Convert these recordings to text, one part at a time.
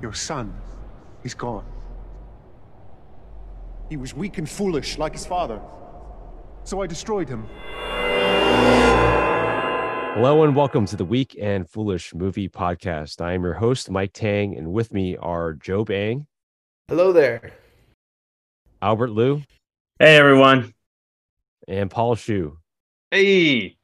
Your son is gone. He was weak and foolish, like his father. So I destroyed him. Hello and welcome to the Weak and Foolish Movie Podcast. I am your host, Mike Tang, and with me are Joe Bang. Hello there. Albert Liu. Hey, everyone. And Paul Shu. Hey.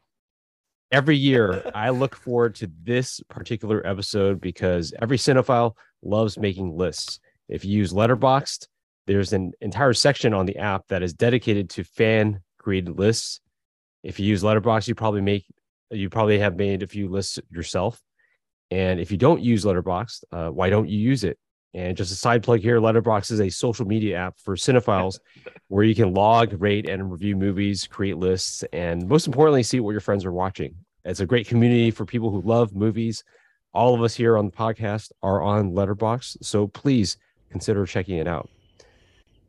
Every year, I look forward to this particular episode because every cinephile loves making lists. If you use Letterboxd, there's an entire section on the app that is dedicated to fan created lists. If you use Letterboxd, you probably make you probably have made a few lists yourself. And if you don't use Letterboxd, uh, why don't you use it? And just a side plug here, Letterboxd is a social media app for cinephiles where you can log, rate, and review movies, create lists, and most importantly, see what your friends are watching. It's a great community for people who love movies. All of us here on the podcast are on Letterboxd, so please consider checking it out.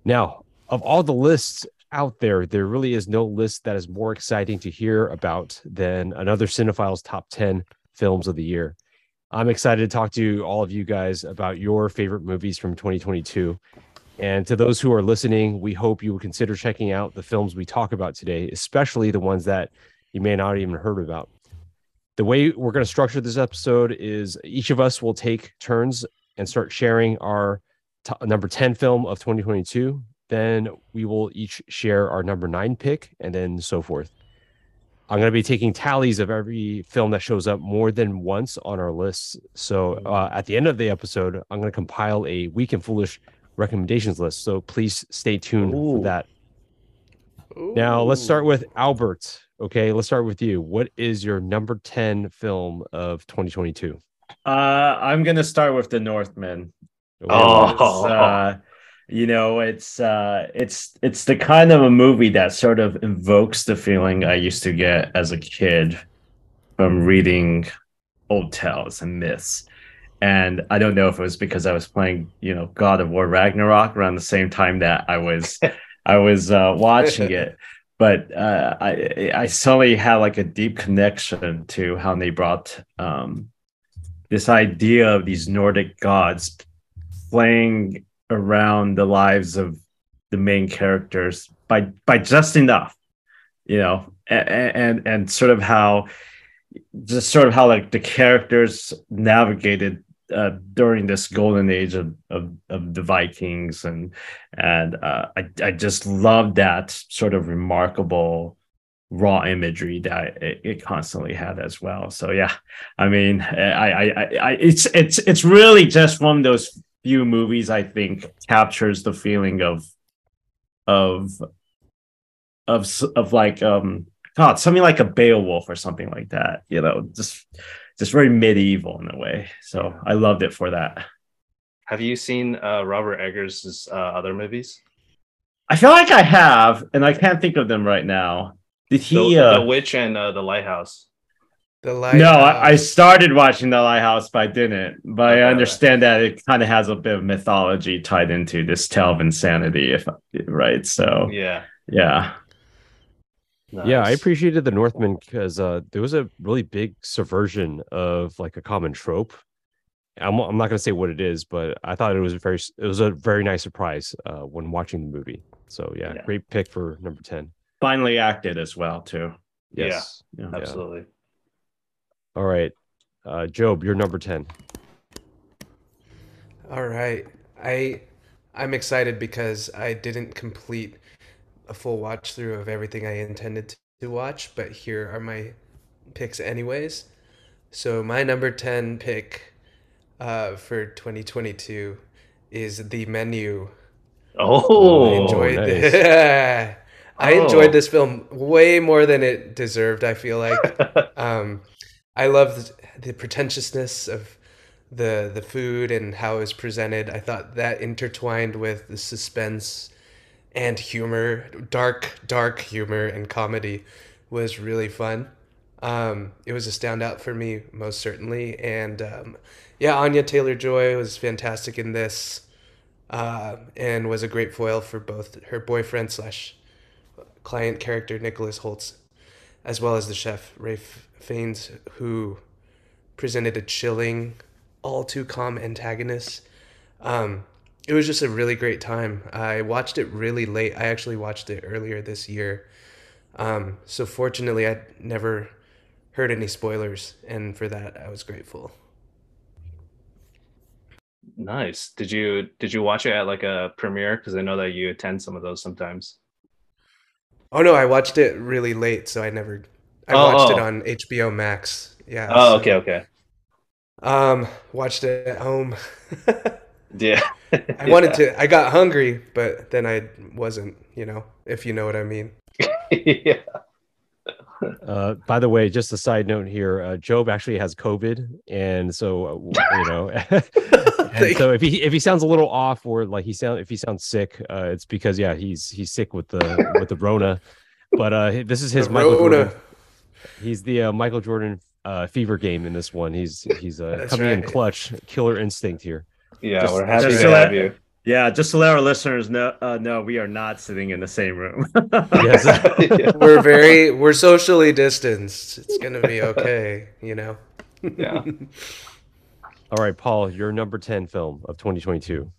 Now, of all the lists out there, there really is no list that is more exciting to hear about than another Cinephile's top 10 films of the year. I'm excited to talk to all of you guys about your favorite movies from 2022. And to those who are listening, we hope you will consider checking out the films we talk about today, especially the ones that you may not even heard about. The way we're going to structure this episode is each of us will take turns and start sharing our t- number 10 film of 2022. Then we will each share our number nine pick and then so forth. I'm going to be taking tallies of every film that shows up more than once on our list So uh, at the end of the episode, I'm going to compile a weak and foolish recommendations list. So please stay tuned Ooh. for that. Ooh. Now let's start with Albert. Okay, let's start with you. What is your number 10 film of 2022? Uh, I'm going to start with The Northman. Oh, uh, you know it's uh it's it's the kind of a movie that sort of invokes the feeling i used to get as a kid from reading old tales and myths and i don't know if it was because i was playing you know god of war ragnarok around the same time that i was i was uh watching it but uh i i suddenly had like a deep connection to how they brought um this idea of these nordic gods playing around the lives of the main characters by by just enough you know and and, and sort of how just sort of how like the characters navigated uh, during this golden age of, of, of the Vikings and and uh, I I just love that sort of remarkable raw imagery that it, it, constantly had as well. So yeah, I mean, I, I I I it's it's it's really just one of those few movies I think captures the feeling of of of of like um God, something like a Beowulf or something like that. You know, just just very medieval in a way. So I loved it for that. Have you seen uh, Robert Eggers' uh, other movies? I feel like I have, and I can't think of them right now. Did he? The, uh, the Witch and uh, the Lighthouse. The Lighthouse. No, I, I, started watching The Lighthouse, but I didn't. But okay, I understand that it kind of has a bit of mythology tied into this tale of insanity, if right. So yeah, yeah. Nice. Yeah, I appreciated the Northman because uh, there was a really big subversion of like a common trope. I'm, I'm not going to say what it is, but I thought it was very it was a very nice surprise uh, when watching the movie. So yeah, yeah, great pick for number ten. Finally acted as well too. Yes. Yeah, yeah. absolutely. All right. Uh, Job, you're number 10. All right. I I'm excited because I didn't complete a full watch through of everything I intended to watch, but here are my picks anyways. So my number 10 pick uh, for 2022 is The Menu. Oh, I enjoyed nice. I enjoyed oh. this film way more than it deserved, I feel like. um, I loved the pretentiousness of the the food and how it was presented. I thought that intertwined with the suspense and humor, dark dark humor and comedy, was really fun. Um, it was a standout for me most certainly, and um, yeah, Anya Taylor Joy was fantastic in this, uh, and was a great foil for both her boyfriend slash client character Nicholas Holtz, as well as the chef Ralph Fiennes, who presented a chilling, all too calm antagonist Um, it was just a really great time. I watched it really late. I actually watched it earlier this year. Um, so fortunately, I never heard any spoilers, and for that, I was grateful. Nice. Did you did you watch it at like a premiere? Because I know that you attend some of those sometimes. Oh no, I watched it really late, so I never. I Oh, watched oh. it on HBO Max. Yeah. Oh, so, okay, okay. Um, watched it at home. Yeah. I wanted to. I got hungry, but then I wasn't. You know, if you know what I mean. yeah. Uh, by the way, just a side note here, uh, Job actually has COVID, and so uh, you know, and so if he if he sounds a little off or like he sound if he sounds sick, uh, it's because yeah, he's he's sick with the with the Rona. But uh, this is his The Michael Rona. Jordan. He's the uh, Michael Jordan uh, fever game in this one. He's he's uh, That's coming in clutch, killer instinct here. Yeah, Just- we're happy just to to have let- you. Yeah, just to let our listeners know, uh, know we are not sitting in the same room. Yes. yeah. We're very. We're socially distanced. It's gonna be okay. You know. yeah. All right, Paul, your number ten film of 2022.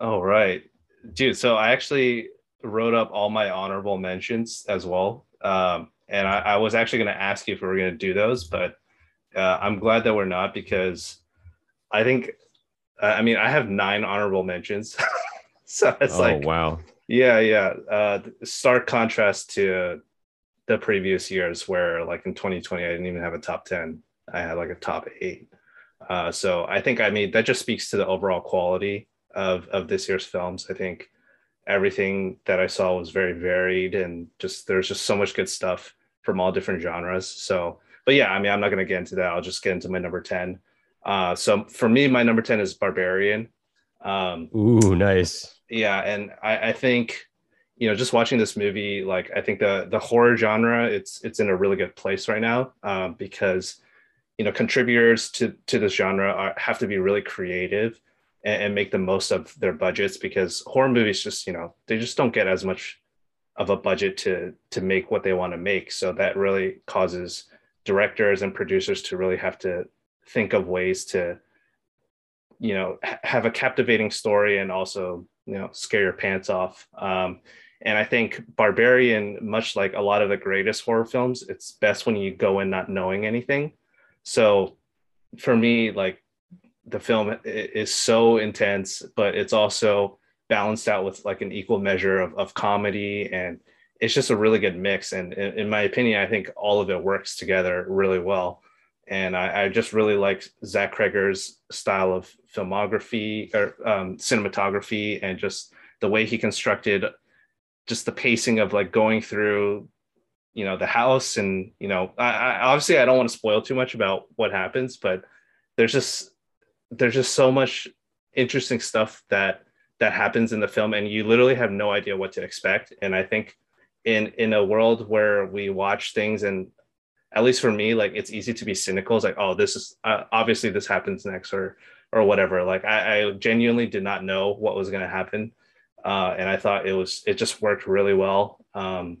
Oh right, dude. So I actually wrote up all my honorable mentions as well, um, and I, I was actually going to ask you if we were going to do those, but uh, I'm glad that we're not because I think, I mean, I have nine honorable mentions, so it's oh like, wow, yeah, yeah. Uh, stark contrast to the previous years, where like in 2020, I didn't even have a top 10. I had like a top eight. Uh, so I think I mean that just speaks to the overall quality of of this year's films. I think everything that I saw was very varied, and just there's just so much good stuff from all different genres. So, but yeah, I mean, I'm not going to get into that. I'll just get into my number 10. Uh, so for me, my number 10 is Barbarian. Um, ooh, nice. yeah and I, I think you know just watching this movie like i think the the horror genre it's it's in a really good place right now um, because you know contributors to to this genre are, have to be really creative and, and make the most of their budgets because horror movies just you know they just don't get as much of a budget to to make what they want to make so that really causes directors and producers to really have to think of ways to you know have a captivating story and also you know scare your pants off. Um, and i think barbarian much like a lot of the greatest horror films it's best when you go in not knowing anything. So for me like the film is so intense but it's also balanced out with like an equal measure of, of comedy and it's just a really good mix. And in, in my opinion i think all of it works together really well and I, I just really like Zach Cregger's style of filmography or um, cinematography, and just the way he constructed, just the pacing of like going through, you know, the house, and you know, I, I obviously I don't want to spoil too much about what happens, but there's just there's just so much interesting stuff that that happens in the film, and you literally have no idea what to expect. And I think in in a world where we watch things and at least for me, like it's easy to be cynical. It's like, oh, this is uh, obviously this happens next, or or whatever. Like I, I genuinely did not know what was going to happen, uh, and I thought it was it just worked really well. Um,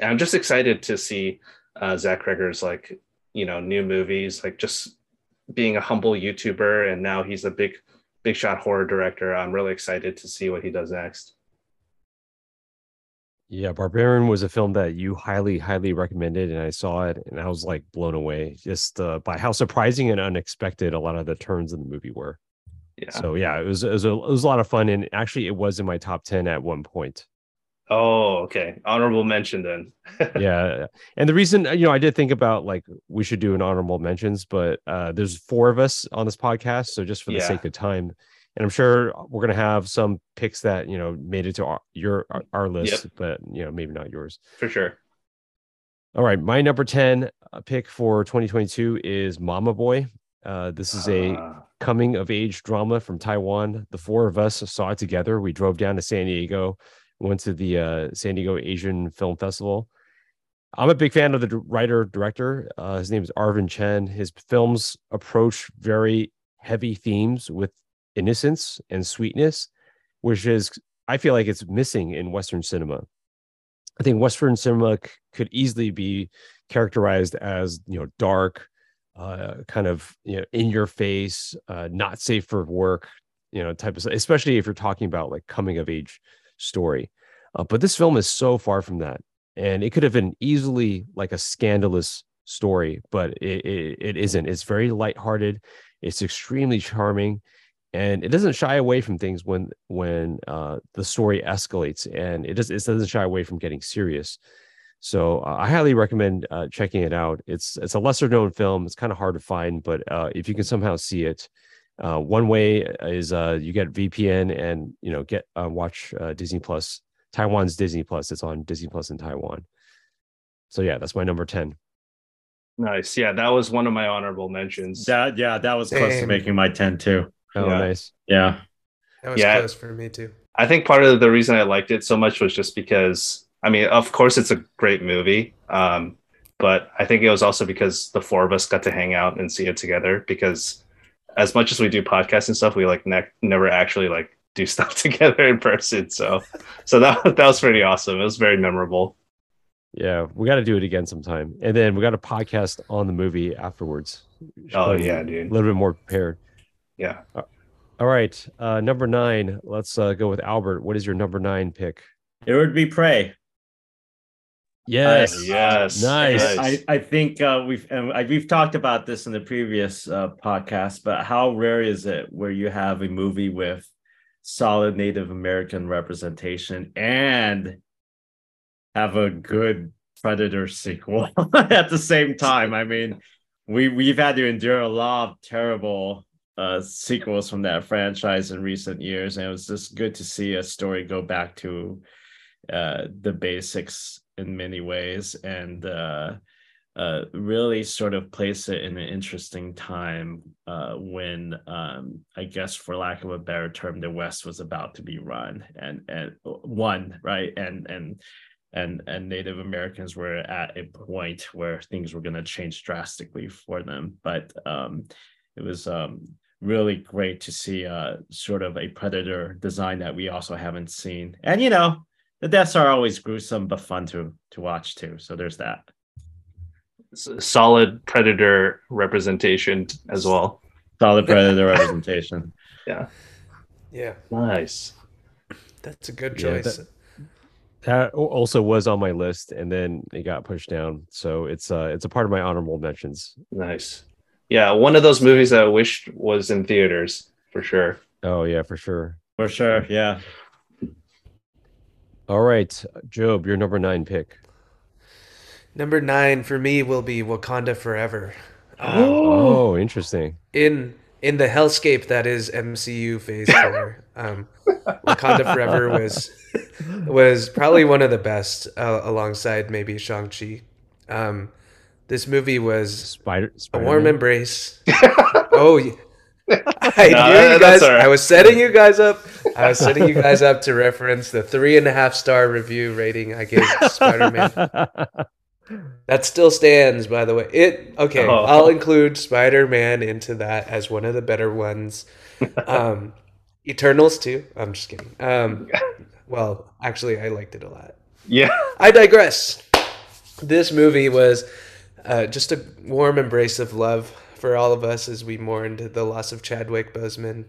and I'm just excited to see uh, Zach Cregger's like you know new movies, like just being a humble YouTuber, and now he's a big big shot horror director. I'm really excited to see what he does next. Yeah, Barbarian was a film that you highly, highly recommended, and I saw it, and I was like blown away just uh, by how surprising and unexpected a lot of the turns in the movie were. Yeah. So yeah, it was it was a, it was a lot of fun, and actually, it was in my top ten at one point. Oh, okay. Honorable mention then. yeah, and the reason you know I did think about like we should do an honorable mentions, but uh, there's four of us on this podcast, so just for the Yeah. sake of time, and I'm sure we're gonna have some picks that you know made it to our, your our, our list, but you know maybe not yours. For sure. All right, my number 10 uh, pick for 2022 is Mama Boy. Uh, this is a Ah, coming of age drama from Taiwan. The four of us saw it together. We drove down to San Diego, went to the uh, San Diego Asian Film Festival. I'm a big fan of the writer director. Uh, his name is Arvin Chen. His films approach very heavy themes with innocence and sweetness, which is I feel like it's missing in Western cinema. I think Western cinema c- could easily be characterized as you know dark, uh, kind of you know in your face, uh, not safe for work you know type of especially if you're talking about like coming of age story. Uh, but this film is so far from that and it could have been easily like a scandalous story but it, it, it isn't. It's very lighthearted. It's extremely charming and it doesn't shy away from things when when uh, the story escalates and it, does, it doesn't shy away from getting serious. So uh, i highly recommend uh, checking it out. It's it's a lesser known film. It's kind of hard to find but uh, if you can somehow see it uh, one way is uh, you get vpn and you know get watch disney plus. Taiwan's disney plus. It's on disney plus in taiwan. So yeah that's my number 10 nice. Yeah that was one of my honorable mentions. That yeah that was close to making my 10 too Oh, Yeah. nice. Yeah. That was Yeah. close for me too. I think part of the reason I liked it so much was just because I mean, of course, it's a great movie, um, but I think it was also because the four of us got to hang out and see it together. Because as much as we do podcasts and stuff, we like ne- never actually like do stuff together in person. So, so that that was pretty awesome. It was very memorable. Yeah, we got to do it again sometime, and then we got a podcast on the movie afterwards. Oh Should be yeah, dude, a little bit more prepared. Yeah. All right, uh, number nine. Let's uh, go with Albert. What is your number nine pick? It would be Prey. Yes, Yes. Nice. I, I think uh, we've and I, we've talked about this in the previous uh, podcast, but how rare is it where you have a movie with solid Native American representation and have a good Predator sequel at the same time? I mean, we we've had to endure a lot of terrible uh, sequels from that franchise in recent years, and it was just good to see a story go back to uh, the basics in many ways and uh, uh, really sort of place it in an interesting time uh, when um, I guess, for lack of a better term, the West was about to be run and and won right? And and and and Native Americans were at a point where things were going to change drastically for them, but um, it was um, really great to see uh, sort of a predator design that we also haven't seen, and you know the deaths are always gruesome but fun to to watch too. So there's that. Solid predator representation as well. Solid predator representation. Yeah, Yeah. Nice. that's a good Yeah, choice. that- That also was on my list, and then it got pushed down. So it's uh, it's a part of my honorable mentions. Nice. Yeah, one of those movies that I wished was in theaters for sure. Oh yeah, for sure. For sure. Yeah. All right, Job, your number nine pick. Number nine for me will be Wakanda Forever. Um, Oh, interesting. in in the hellscape that is MCU Phase Four, um, Wakanda Forever was was probably one of the best, uh, alongside maybe Shang Chi. Um, this movie was Spider. a Spider-Man? warm embrace. oh, yeah. I No, knew you guys. all right. I was setting you guys up. I was setting you guys up to reference the three and a half star review rating I gave Spider Man. That still stands, by the way. It okay. Oh. I'll include Spider Man into that as one of the better ones. Um, Eternals too. I'm just kidding. Um, well, actually, I liked it a lot. Yeah. I digress. This movie was uh, just a warm embrace of love for all of us as we mourned the loss of Chadwick Boseman,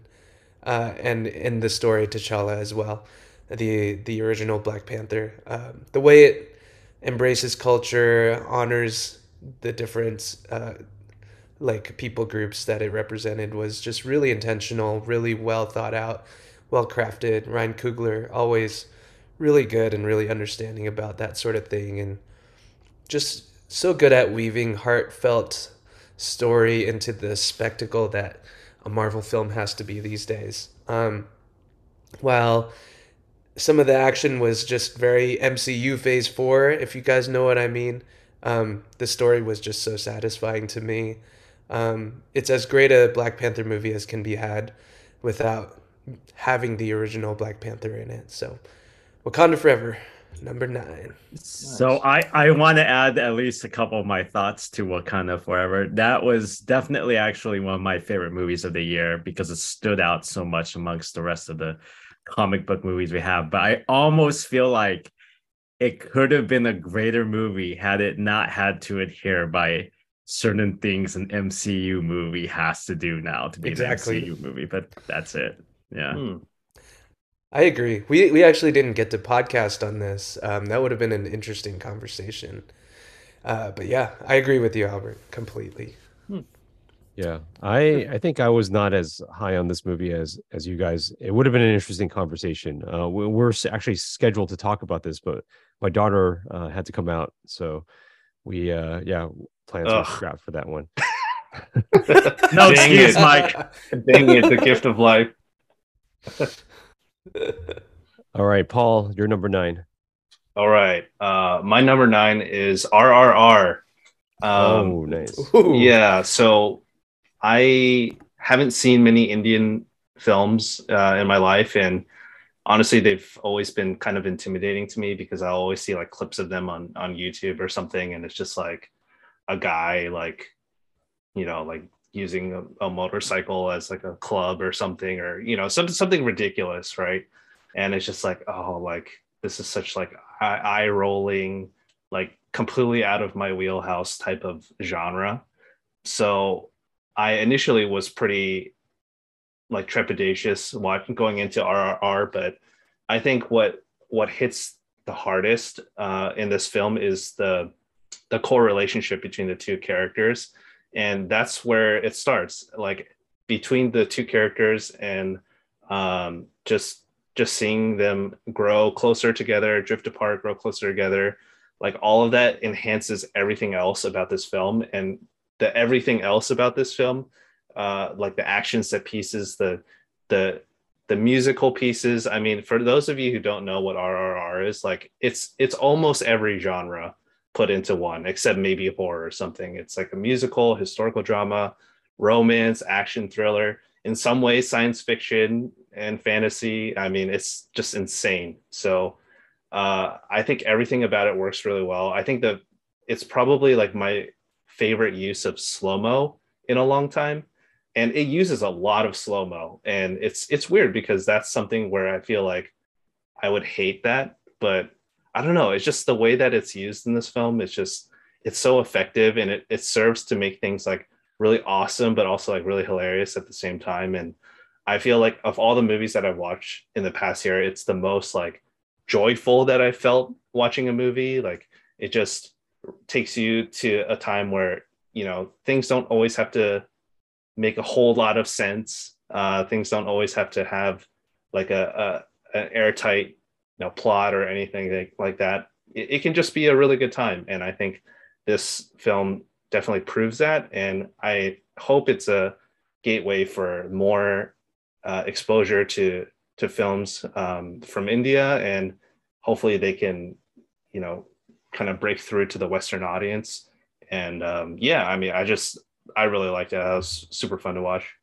uh, and in the story T'Challa as well, the the original Black Panther. Um, the way it embraces culture, honors the different uh, like people groups that it represented was just really intentional, really well thought out, well crafted. Ryan Coogler always really good and really understanding about that sort of thing and just so good at weaving heartfelt story into the spectacle that a Marvel film has to be these days. Um, while some of the action was just very MCU Phase 4, if you guys know what I mean, um, the story was just so satisfying to me. Um, it's as great a Black Panther movie as can be had without having the original Black Panther in it. So, Wakanda Forever, number nine. So I I want to add at least a couple of my thoughts to Wakanda Forever. That was definitely actually one of my favorite movies of the year because it stood out so much amongst the rest of the comic book movies we have. But I almost feel like it could have been a greater movie had it not had to adhere by certain things an MCU movie has to do now to be Exactly. an MCU movie. But that's it. Yeah. Hmm. I agree. We we actually didn't get to podcast on this. Um, that would have been an interesting conversation. Uh, but yeah, I agree with you, Albert, completely. Yeah, I I think I was not as high on this movie as as you guys. It would have been an interesting conversation. Uh, we, we're actually scheduled to talk about this, but my daughter uh, had to come out, so we uh yeah plans were Ugh. scrapped for that one. No Dang excuse, it. Mike. Dang it, the gift of life. All right, Paul, you're number nine. All right. Uh, my number nine is RRR. Um, oh, nice. Ooh. Yeah. So I haven't seen many Indian films uh, in my life, and honestly, they've always been kind of intimidating to me because I always see like clips of them on on YouTube or something, and it's just like a guy like you know like using a, a motorcycle as like a club or something, or you know something something ridiculous, right? And it's just like oh like this is such like eye rolling like completely out of my wheelhouse type of genre so i initially was pretty like trepidatious watching going into rrr but i think what what hits the hardest uh, in this film is the the core relationship between the two characters and that's where it starts. Like between the two characters and um, just just seeing them grow closer together drift apart grow closer together like all of that enhances everything else about this film and the everything else about this film uh like the action set pieces the the the musical pieces. I mean for those of you who don't know what rrr is like it's it's almost every genre put into one except maybe a horror or something. It's like a musical historical drama romance action thriller in some ways science fiction and fantasy. I mean it's just insane. So uh, I think everything about it works really well. I think that it's probably like my favorite use of slow mo in a long time, and it uses a lot of slow mo, and it's it's weird because that's something where I feel like I would hate that, but I don't know. It's just the way that it's used in this film. It's just it's so effective, and it it serves to make things like really awesome, but also like really hilarious at the same time. And I feel like of all the movies that I've watched in the past year, it's the most like joyful that I felt watching a movie. Like it just takes you to a time where you know things don't always have to make a whole lot of sense. Uh, things don't always have to have like a, a an airtight know plot or anything like, that. It, it can just be a really good time, and I think this film definitely proves that. And I hope it's a gateway for more uh, exposure to to films um, from India, and hopefully they can, you know, kind of break through to the Western audience. And um, yeah, I mean, I just I really liked it. It was super fun to watch.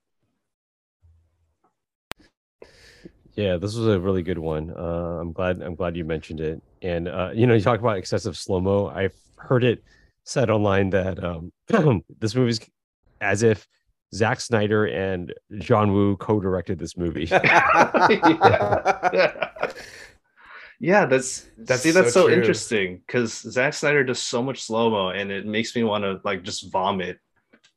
Yeah, this was a really good one. Uh, I'm glad I'm glad you mentioned it. And uh, you know, you talk about excessive slow mo. I've heard it said online that um, this movie's as if Zack Snyder and John Woo co-directed this movie. yeah. yeah, that's That's that's see that's so so, true. interesting because Zack Snyder does so much slow mo and it makes me want to like just vomit.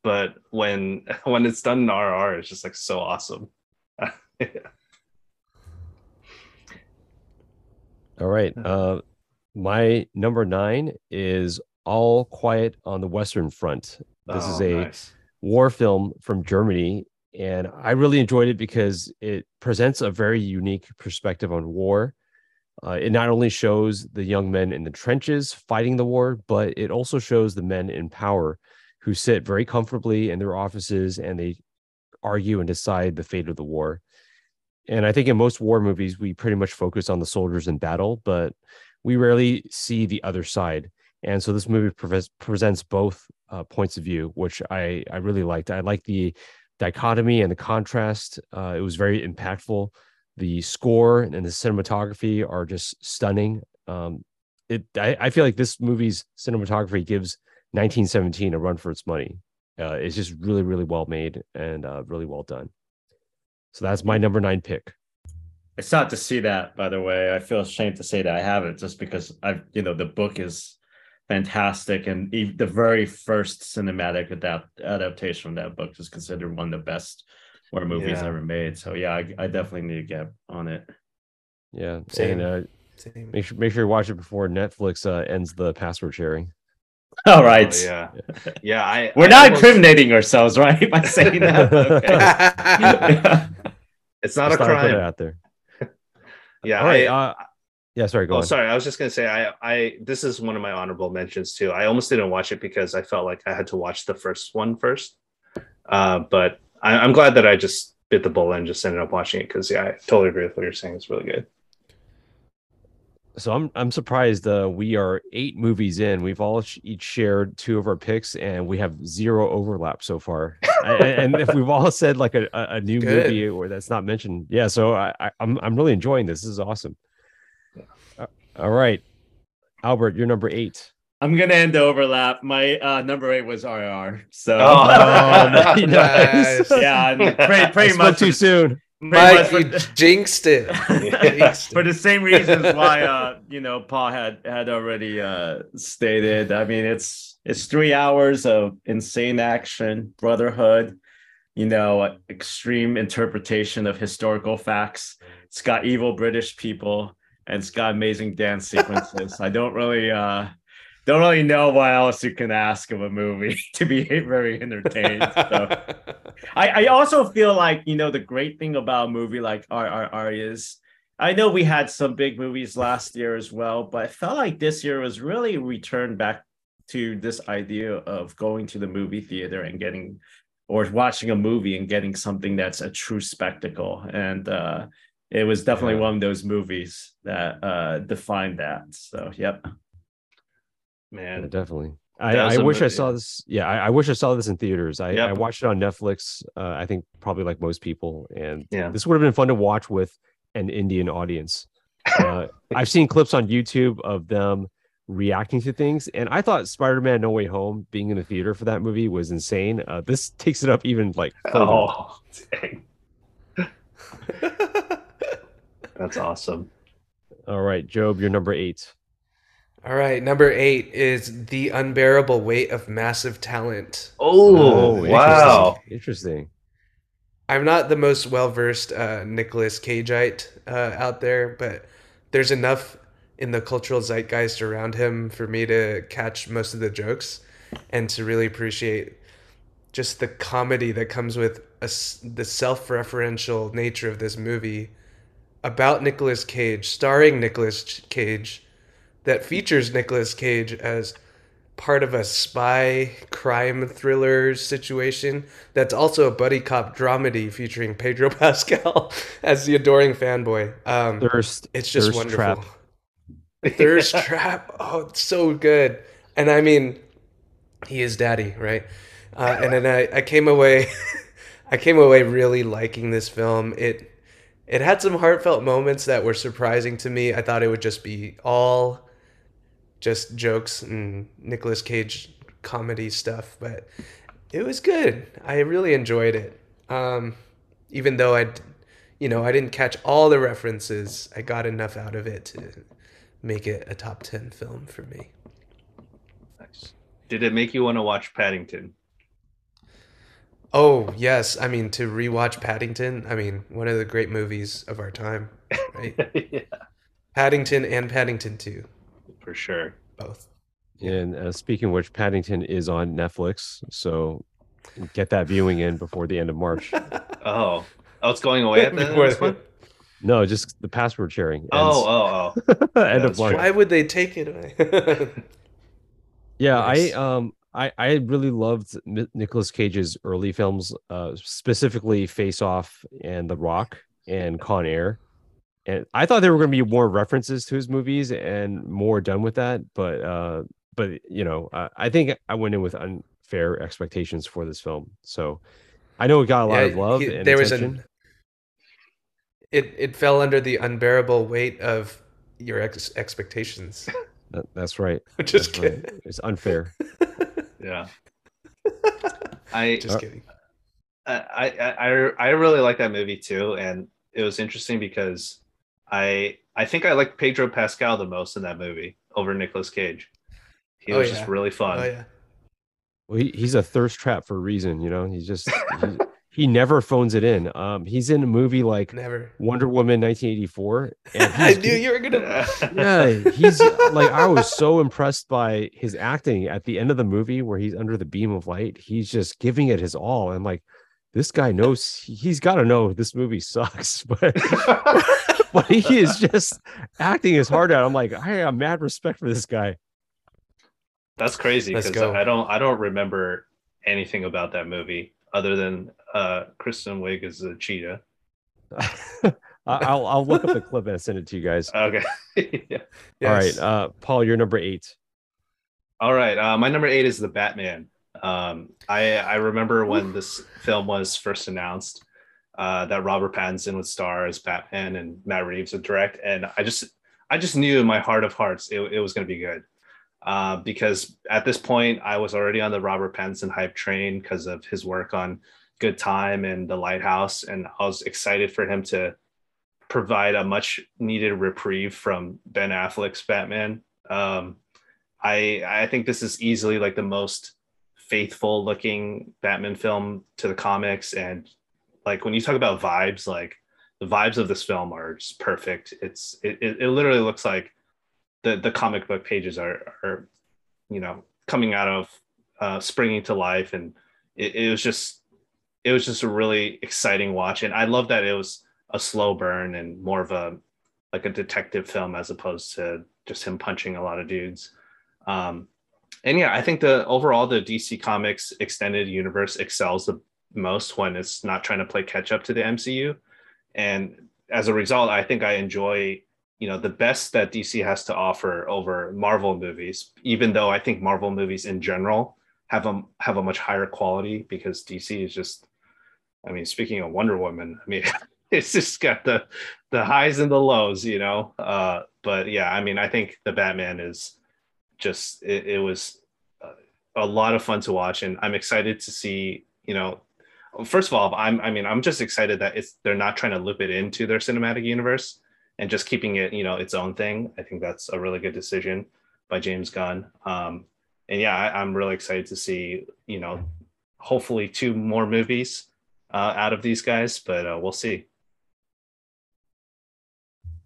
But when when it's done in RR, it's just like so awesome. All right. Uh, my number nine is All Quiet on the Western Front. This is Oh, a nice. war film from Germany, and I really enjoyed it because it presents a very unique perspective on war. Uh, it not only shows the young men in the trenches fighting the war, but it also shows the men in power who sit very comfortably in their offices and they argue and decide the fate of the war. And I think in most war movies, we pretty much focus on the soldiers in battle, but we rarely see the other side. And so this movie pre- presents both uh, points of view, which I, I really liked. I like the dichotomy and the contrast. Uh, it was very impactful. The score and the cinematography are just stunning. Um, it I, I feel like this movie's cinematography gives 1917 a run for its money. Uh, it's just really, really well made and uh, really well done. So that's my number nine pick. I still have to see that, by the way. I feel ashamed to say that I haven't just because I've, you know, the book is fantastic. And e- the very first cinematic adapt- adaptation of that book is considered one of the best or movies Yeah. ever made. So yeah, I, I definitely need to get on it. Yeah, Same. and uh, Same. make sure make sure you watch it before Netflix uh, ends the password sharing. All right. Oh, yeah, yeah. I We're I not almost- incriminating ourselves, right? By saying that. Okay. It's not Just a thought put it crime. out there. Yeah. All right. I, uh, yeah, sorry. Go oh, on. sorry. I was just gonna say I I this is one of my honorable mentions too. I almost didn't watch it because I felt like I had to watch the first one first. Uh, but I, I'm glad that I just bit the bullet and just ended up watching it because yeah, I totally agree with what you're saying. It's really good. So I'm I'm surprised. Uh, we are eight movies in. We've all sh- each shared two of our picks, and we have zero overlap so far. I- I- and if we've all said like a, a, a new Good. movie or that's not mentioned, yeah. So I, I I'm I'm really enjoying this. This is awesome. Uh, all right, Albert, you're number eight. I'm gonna end the overlap. My uh, number eight was RR. So Oh, nice. yeah, pretty, pretty much too soon. Mike, much you for- jinxed it. Jinxed for the same reasons why uh you know Paul had had already uh stated. I mean it's it's three hours of insane action, brotherhood, you know, extreme interpretation of historical facts. It's got evil British people and it's got amazing dance sequences. I don't really uh don't really know what else you can ask of a movie to be very entertained. So. I, I also feel like you know the great thing about a movie like RRR is I know we had some big movies last year as well, but I felt like this year was really returned back to this idea of going to the movie theater and getting or watching a movie and getting something that's a true spectacle. And uh it was definitely Yeah. one of those movies that uh defined that. So yep. Yeah, Man, definitely. That I, I wish I saw this. Yeah, I, I wish I saw this in theaters. I, Yep. I watched it on Netflix. Uh, I think probably like most people, and Yeah. this would have been fun to watch with an Indian audience. Uh, I've seen clips on YouTube of them reacting to things, and I thought Spider-Man: No Way Home being in the theater for that movie was insane. Uh, this takes it up even like further. oh, dang. that's awesome. All right, Job, you're number eight. All right, number eight is the unbearable weight of massive talent. Oh, wow. Interesting. Interesting. I'm not the most well versed uh, Nicholas Cageite uh, out there, but there's enough in the cultural zeitgeist around him for me to catch most of the jokes and to really appreciate just the comedy that comes with a s the self referential nature of this movie about Nicolas Cage, starring Nicolas Cage, that features Nicolas Cage as part of a spy crime thriller situation that's also a buddy cop dramedy featuring Pedro Pascal as the adoring fanboy. Um, Thirst. it's just Thirst wonderful. Trap. Thirst Trap. Oh, it's so good. And I mean, he is daddy, right? Uh, and then I, I came away, I came away really liking this film. It it had some heartfelt moments that were surprising to me. I thought it would just be all just jokes and Nicolas Cage comedy stuff, but it was good. I really enjoyed it. Um, even though I, you know, I didn't catch all the references, I got enough out of it to make it a top 10 film for me. Nice. Did it make you want to watch Paddington? Oh, yes. I mean, to rewatch Paddington, I mean, one of the great movies of our time, right? yeah, Paddington and Paddington 2, for sure. both. And uh, speaking of which, Paddington is on Netflix, so get that viewing in before the end of March. Oh, oh, it's going away at the end Before of this one? No, just the password sharing. ends Oh, oh, oh. end of that's March. true. Why would they take it away? Yeah, Nice. I um I I really loved Ni- Nicolas Cage's early films, uh specifically Face Off and The Rock and Con Air. And I thought there were going to be more references to his movies and more done with that, but uh but you know, uh, I think I went in with unfair expectations for this film. So I know it got a lot of love he- and there was an it it fell under the unbearable weight of your ex- expectations. That- that's right. Just That's right. kidding. It's unfair. Yeah. I Just Uh, kidding. I, I I I really like that movie too, and it was interesting because I I think I like Pedro Pascal the most in that movie over Nicolas Cage. He Oh, was yeah. just really fun. Oh yeah. Well, he, he's a thirst trap for a reason, you know. He's just he, he never phones it in. Um, he's in a movie like Never. Wonder Woman 1984. I he's- knew you were gonna. yeah, he's like I was so impressed by his acting at the end of the movie where he's under the beam of light. He's just giving it his all. I'm like, this guy knows he's got to know this movie sucks, but but he is just acting his heart out. I'm like, I have mad respect for this guy. That's crazy because. I don't I don't remember anything about that movie other than uh Kristen Wiig is a cheetah. I'll I'll look up the clip and send it to you guys. Okay. yeah. All right, Yes. uh, Paul, you're number eight. All right. Uh, my number eight is the Batman. Um, I I remember when this film was first announced uh, that Robert Pattinson would star as Batman and Matt Reeves would direct, and I just I just knew in my heart of hearts it, it was going to be good uh, because at this point I was already on the Robert Pattinson hype train because of his work on Good Time and The Lighthouse, and I was excited for him to provide a much needed reprieve from Ben Affleck's Batman. Um, I I think this is easily like the most faithful looking Batman film to the comics and like when you talk about vibes like the vibes of this film are just perfect. It's it, it, it literally looks like the the comic book pages are are you know coming out of uh springing to life and it, it was just it was just a really exciting watch and I love that it was a slow burn and more of a like a detective film as opposed to just him punching a lot of dudes. Um, and yeah, I think the overall the DC Comics extended universe excels the most when it's not trying to play catch up to the MCU. And as a result, I think I enjoy you know the best that DC has to offer over Marvel movies, even though I think Marvel movies in general have a have a much higher quality because DC is just I mean, speaking of Wonder Woman, I mean it's just got the the highs and the lows, you know. Uh, but yeah, I mean, I think the Batman is just it, it was uh, a lot of fun to watch and i'm excited to see you know first of all i'm i mean i'm just excited that it's they're not trying to loop it into their cinematic universe and just keeping it you know its own thing. I think that's a really good decision by james gunn. Um and yeah I, i'm really excited to see you know hopefully two more movies uh, out of these guys but uh, we'll see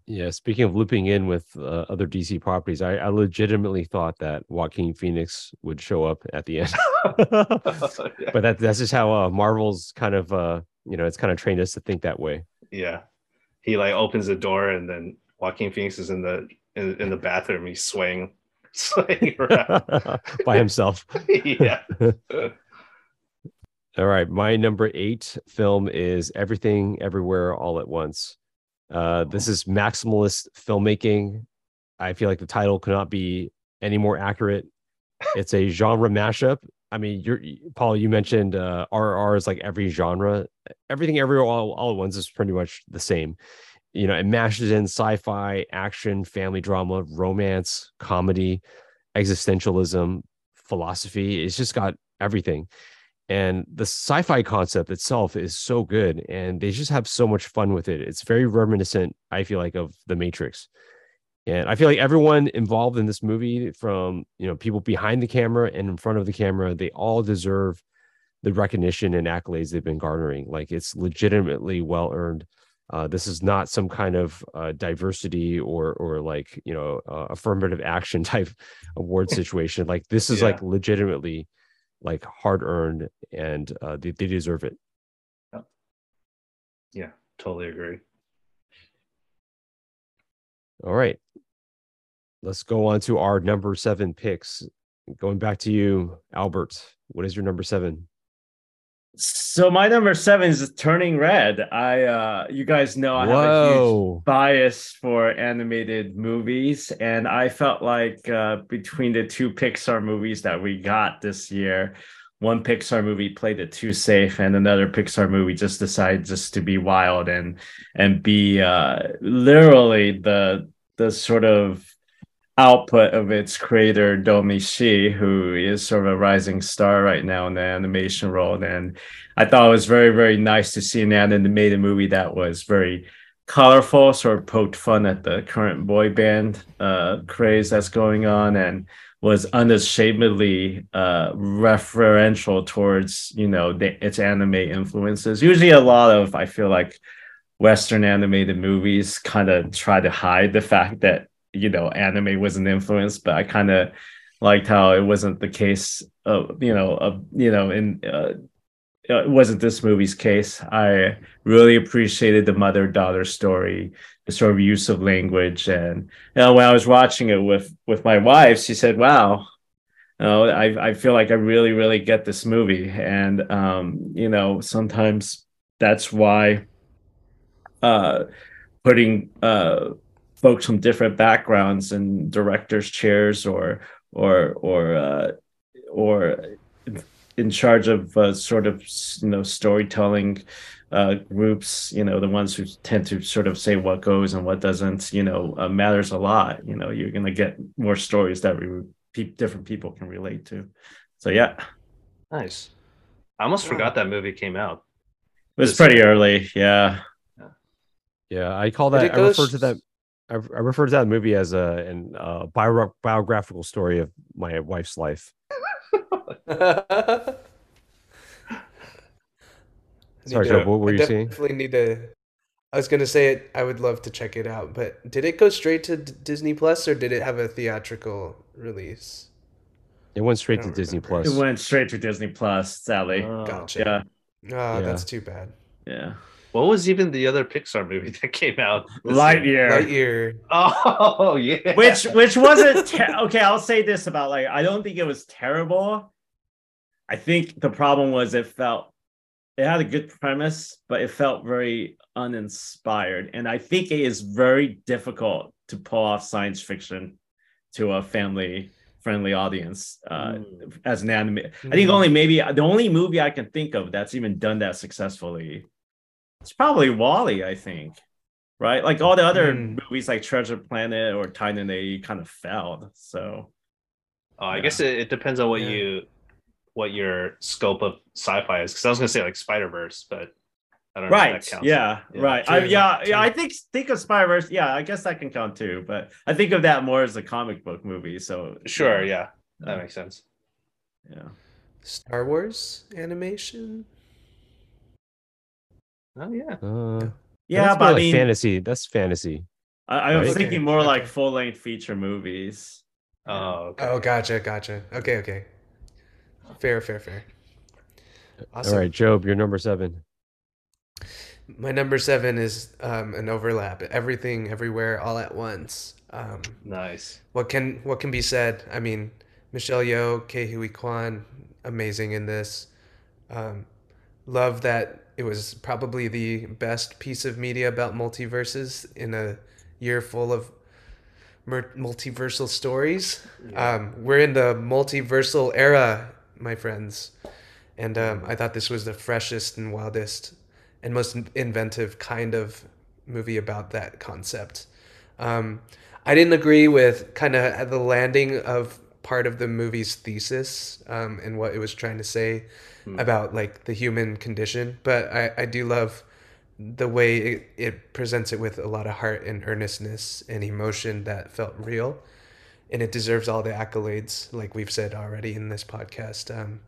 Yeah, speaking of looping in with uh, other DC properties, I, I legitimately thought that Joaquin Phoenix would show up at the end, but that that's just how uh, Marvel's kind of uh, you know it's kind of trained us to think that way. yeah he like opens the door and then joaquin phoenix is in the in, in the bathroom he's swaying swaying around by himself. yeah All right, my number eight film is Everything Everywhere All at Once. Uh, this is maximalist filmmaking. I feel like the title could not be any more accurate. It's a genre mashup. I mean, you're Paul. You mentioned uh, RR is like every genre. Everything every All, All at Once is pretty much the same. You know, it mashes in sci-fi, action, family drama, romance, comedy, existentialism, philosophy. It's just got everything and the sci-fi concept itself is so good and they just have so much fun with it. It's very reminiscent i feel like of the matrix. And i feel like everyone involved in this movie from you know people behind the camera and in front of the camera they all deserve the recognition and accolades they've been garnering. Like it's legitimately well earned. Uh, this is not some kind of uh, diversity or or like you know uh, affirmative action type award situation. Like this is Yeah. like legitimately like hard earned and uh, they, they deserve it. yeah totally agree All right. Let's go on to our number seven picks. Going back to you, Albert. What is your number seven? So my number seven is Turning Red. I uh you guys know I have a huge bias for animated movies and i felt like uh, between the two pixar movies that we got this year one pixar movie played it too safe and another pixar movie just decided just to be wild and and be uh, literally the the sort of output of its creator Domee Shi who is sort of a rising star right now in the animation world and i thought it was very very nice to see an animated movie that was very colorful, sort of poked fun at the current boy band uh, craze that's going on, and was unashamedly uh, referential towards you know the, its anime influences. Usually, a lot of I feel like Western animated movies kind of try to hide the fact that you know anime was an influence, but I kind of liked how it wasn't the case. Of, you know, of, you know, in uh, it wasn't this movie's case. I really appreciated the mother daughter story, the sort of use of language, and you know, when I was watching it with with my wife, she said, "Wow." You know, I, I feel like I really, really get this movie. And, um, you know, sometimes that's why uh, putting uh, folks from different backgrounds and directors' chairs or or or uh, or in charge of uh, sort of you know storytelling uh, groups, you know, the ones who tend to sort of say what goes and what doesn't, you know, uh, matters a lot. You know, you're going to get more stories that we, pe- different people can relate to. So yeah, nice. I almost forgot that movie came out. It was pretty early. Yeah. Yeah, I call that. I refer to that. I, I refer to that movie as a an uh, bio- biographical story of my wife's life. Sorry, Joe, what were I you saying? Definitely need to. I was gonna say it. I would love to check it out, but did it go straight to D- Disney Plus or did it have a theatrical release? It went straight to don't Disney. Plus. It went straight to Disney Plus, sadly. Gotcha. yeah. Ah, Yeah. that's too bad. Yeah. What was even the other Pixar movie that came out? this year? Lightyear. Lightyear. Oh yeah. which which wasn't ter- okay i'll say this about like i don't think it was terrible i think the problem was it felt it had a good premise but it felt very uninspired and i think it is very difficult to pull off science fiction to a family friendly audience uh, Mm. as an anime i think Mm. only maybe the only movie i can think of that's even done that successfully it's probably WALL-E i think right? Like all the other Mm. movies like Treasure Planet or Titan, they kind of failed. So Oh, I guess it, it depends on what Yeah. you what your scope of sci-fi is. Because I was gonna say like Spider Verse, but I don't know if right, that counts. yeah, Yeah. right. I, yeah, true. yeah. I think think of Spider Verse. Yeah, I guess that can count too. But I think of that more as a comic book movie. So Sure, yeah, that makes sense. yeah. Star Wars animation. Oh yeah. Uh, Yeah, that's but more I like mean, fantasy. That's fantasy. I, I was Right? thinking Okay, more like full length feature movies. Oh, okay. Oh, gotcha, gotcha. Okay, okay. Fair, fair, fair. Awesome. All right, Job, you're number seven. My number seven is um, an overlap. Everything, everywhere, all at once. Um, nice. what can what can be said? I mean, Michelle Yeoh, Ke Huy Quan, amazing in this. Um, love that it was probably the best piece of media about multiverses in a year full of multiversal stories. Um, we're in the multiversal era, my friends, and um, I thought this was the freshest and wildest and most inventive kind of movie about that concept. Um, I didn't agree with kind of the landing of part of the movie's thesis um, and what it was trying to say about like the human condition, but I, I do love the way it, it presents it with a lot of heart and earnestness and emotion that felt real. And it deserves all the accolades, like we've said already in this podcast. Um,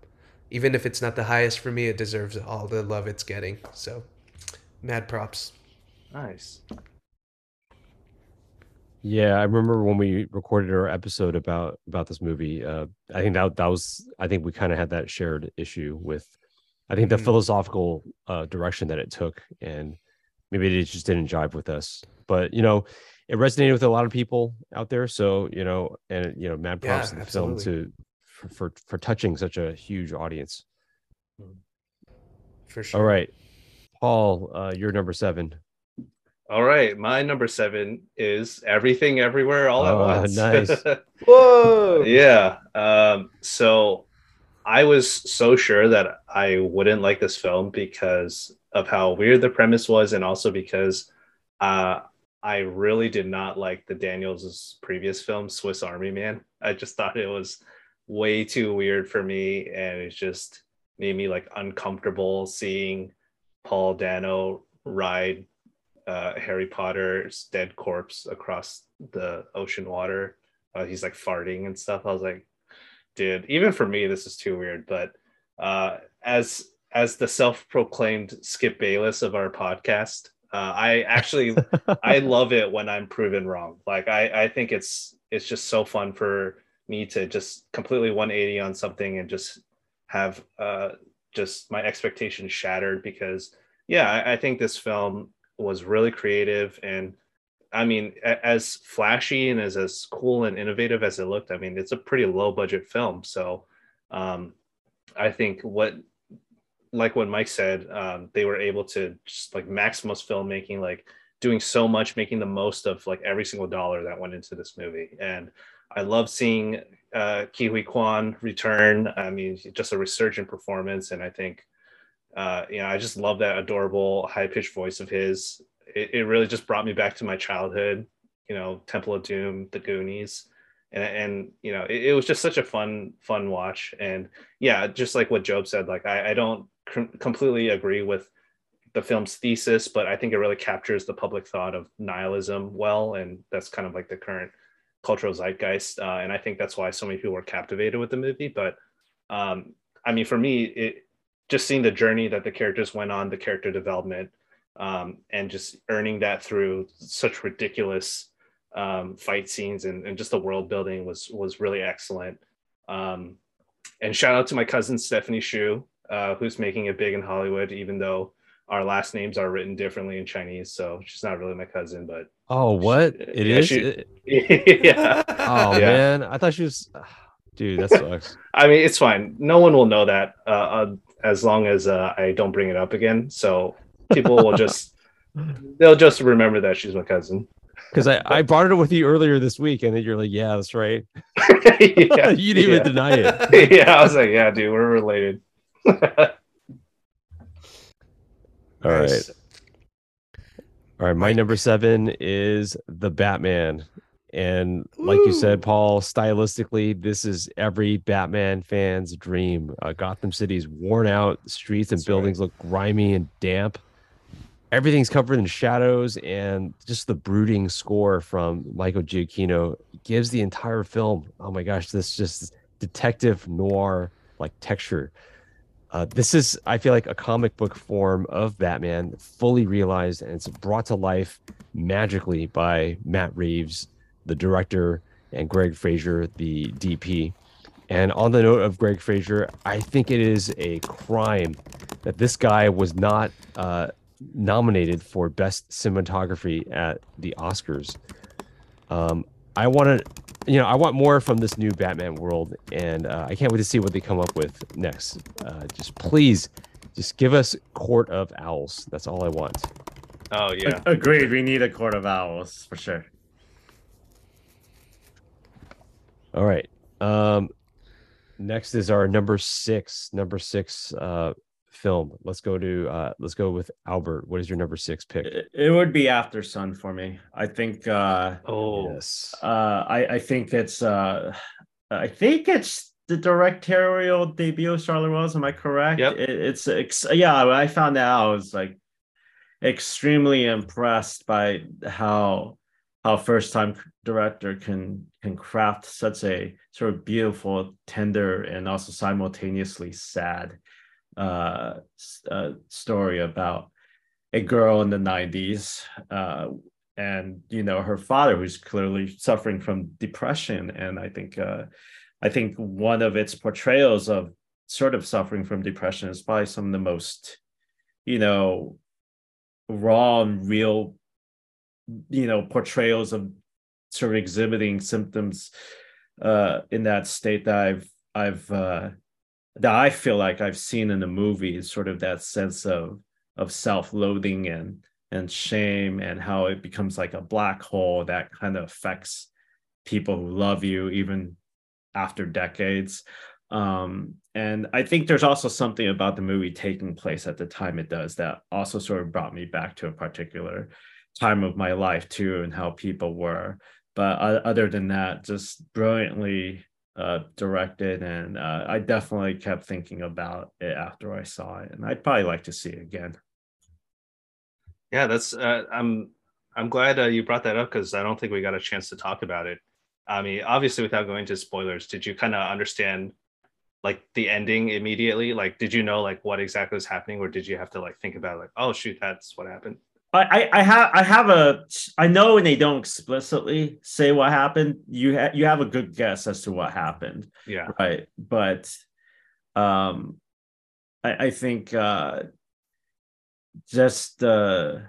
even if it's not the highest for me, it deserves all the love it's getting. So, mad props. Nice. Yeah, I remember when we recorded our episode about about this movie. Uh, I think that that was. I think we kind of had that shared issue with. I think the Mhm. philosophical uh, direction that it took, and maybe it just didn't jive with us. But you know, it resonated with a lot of people out there. So you know, and you know, mad props Yeah, to the film to for, for for touching such a huge audience. For sure. All right, Paul, uh, you're number seven. All right, my number seven is Everything Everywhere All Oh, at Once. nice. Whoa. yeah. Um, so I was so sure that I wouldn't like this film because of how weird the premise was, and also because uh, I really did not like the Daniels' previous film, Swiss Army Man. I just thought it was way too weird for me, and it just made me like uncomfortable seeing Paul Dano ride uh, Harry Potter's dead corpse across the ocean water. uh, he's like farting and stuff. I was like, dude, even for me, this is too weird. But uh, as as the self-proclaimed Skip Bayless of our podcast, uh, I actually I love it when I'm proven wrong. Like I I think it's it's just so fun for me to just completely 180 on something and just have uh, just my expectations shattered because yeah, I, I think this film was really creative and I mean, as flashy and as as cool and innovative as it looked, I mean, it's a pretty low budget film. So, um, I think what, like what Mike said, um, they were able to just like Maximus filmmaking, like doing so much, making the most of like every single dollar that went into this movie. And I love seeing uh, Huy Quan return. I mean, just a resurgent performance, and I think, uh, you know, I just love that adorable high pitched voice of his. It, it really just brought me back to my childhood you know temple of doom the goonies. And, and you know it, it, was just such a fun fun watch. And yeah just like what job said like i, I don't com- completely agree with the film's thesis but i think it really captures the public thought of nihilism well. And that's kind of like the current cultural zeitgeist. Uh, and i think that's why so many people were captivated with the movie. But um, i mean for me it just seeing the journey that the characters went on the character development um, and just earning that through such ridiculous um, fight scenes and, and, just the world building was was really excellent. Um, and shout out to my cousin Stephanie Hsu, uh, who's making it big in Hollywood, even though our last names are written differently in Chinese. So she's not really my cousin, but oh, what she, it yeah, is? She, yeah. Oh yeah. man, I thought she was. Dude, that sucks. I mean, it's fine. No one will know that uh, uh, as long as uh, I don't bring it up again. So people will just they'll just remember that she's my cousin. Because I, I brought it with you earlier this week, and then you're like, "Yeah, that's right." yeah, you didn't yeah. even deny it. yeah, I was like, "Yeah, dude, we're related." All right, Nice. all right. My number seven is the Batman, and like you said, Paul, stylistically, this is every Batman fan's dream. Uh, Gotham City's worn out, streets and That's right. buildings look grimy and damp. Everything's covered in shadows, and just the brooding score from Michael Giacchino gives the entire film. Oh my gosh, this just detective noir like texture. Uh, this is, I feel like, a comic book form of Batman, fully realized, and it's brought to life magically by Matt Reeves, the director, and Greig Fraser, the DP. And on the note of Greig Fraser, I think it is a crime that this guy was not uh, nominated for Best Cinematography at the Oscars. Um, I want to, you know, I want more from this new Batman world, and uh, I can't wait to see what they come up with next. Uh, just please, just give us Court of Owls. That's all I want. Oh yeah, Agreed. We need a court of owls for sure. All right. Um, next is our number six, number six uh, film. Let's go to uh, let's go with Albert. What is your number six pick? It, it would be Aftersun for me. I think. uh oh Yes. uh I I think it's uh I think it's the directorial debut of Charlotte Wells. Am I correct? Yep. It, it's ex- yeah. When I found that out, I was like extremely impressed by how how first time director can can craft such a sort of beautiful, tender, and also simultaneously sad uh, uh story about a girl in the 90s uh and you know her father who's clearly suffering from depression. And i think uh i think one of its portrayals of sort of suffering from depression is probably some of the most you know raw and real you know portrayals of sort of exhibiting symptoms uh in that state that i've i've uh that i feel like i've seen in the movie is sort of that sense of of self-loathing and and shame and how it becomes like a black hole that kind of affects people who love you even after decades. Um and i think there's also something about the movie taking place at the time it does that also sort of brought me back to a particular time of my life too and how people were but other than that just brilliantly uh directed and uh, i definitely kept thinking about it after i saw it and i'd probably like to see it again yeah. That's uh, I'm I'm glad uh, you brought that up because I don't think we got a chance to talk about it. I mean, obviously, without going to spoilers, did you kind of understand like the ending immediately? Like, did you know like what exactly was happening, or did you have to like think about like, oh shoot, that's what happened? I, I have I have a I know when they don't explicitly say what happened, you ha- you have a good guess as to what happened. Yeah. Right. But um I, I think uh just uh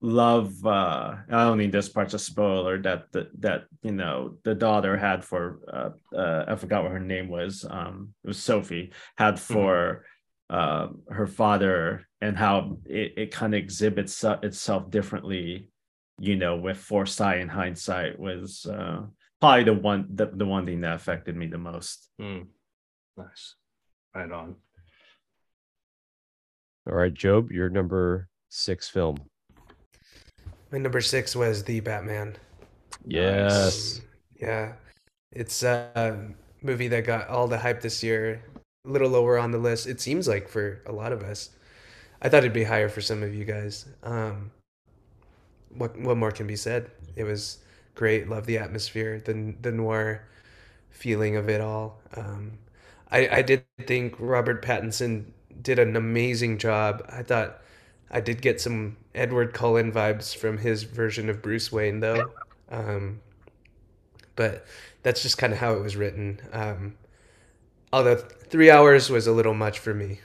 love uh I don't mean this part's a spoiler that that, that you know the daughter had for uh, uh I forgot what her name was um it was Sophie had Mm-hmm. for uh, her father and how it, it kind of exhibits uh, itself differently you know with foresight and hindsight was uh probably the one the, the one thing that affected me the most Mm. Nice. Right on. All right, Job, your number six film. My number six was The Batman. Yes. Um, yeah, it's a movie that got all the hype this year. A little lower on the list. It seems like for a lot of us. I thought it'd be higher for some of you guys. Um, what what more can be said? It was great. Love the atmosphere, the the noir feeling of it all. Um, I I did think Robert Pattinson did an amazing job. I thought I did get some Edward Cullen vibes from his version of Bruce Wayne, though. Um, but that's just kind of how it was written. Um, although three hours was a little much for me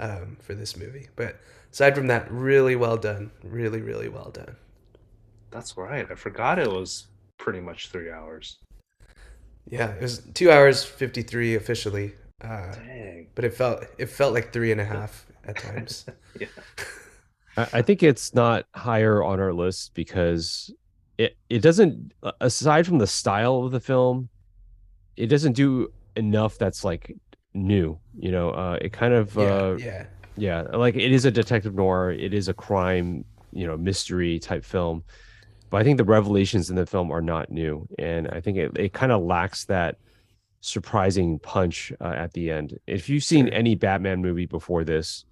um, for this movie, but aside from that, really well done. Really, really well done. That's right. I forgot it was pretty much three hours. Yeah, it was two hours fifty three officially, uh, Dang. but it felt it felt like three and a half at times. Yeah. I I think it's not higher on our list because it it doesn't aside from the style of the film, it doesn't do enough that's like new. You know, uh, it kind of yeah, uh, yeah, yeah, like it is a detective noir, it is a crime, you know, mystery type film. But I think the revelations in the film are not new, and I think it, it kind of lacks that surprising punch uh, at the end. If you've seen any Batman movie before this,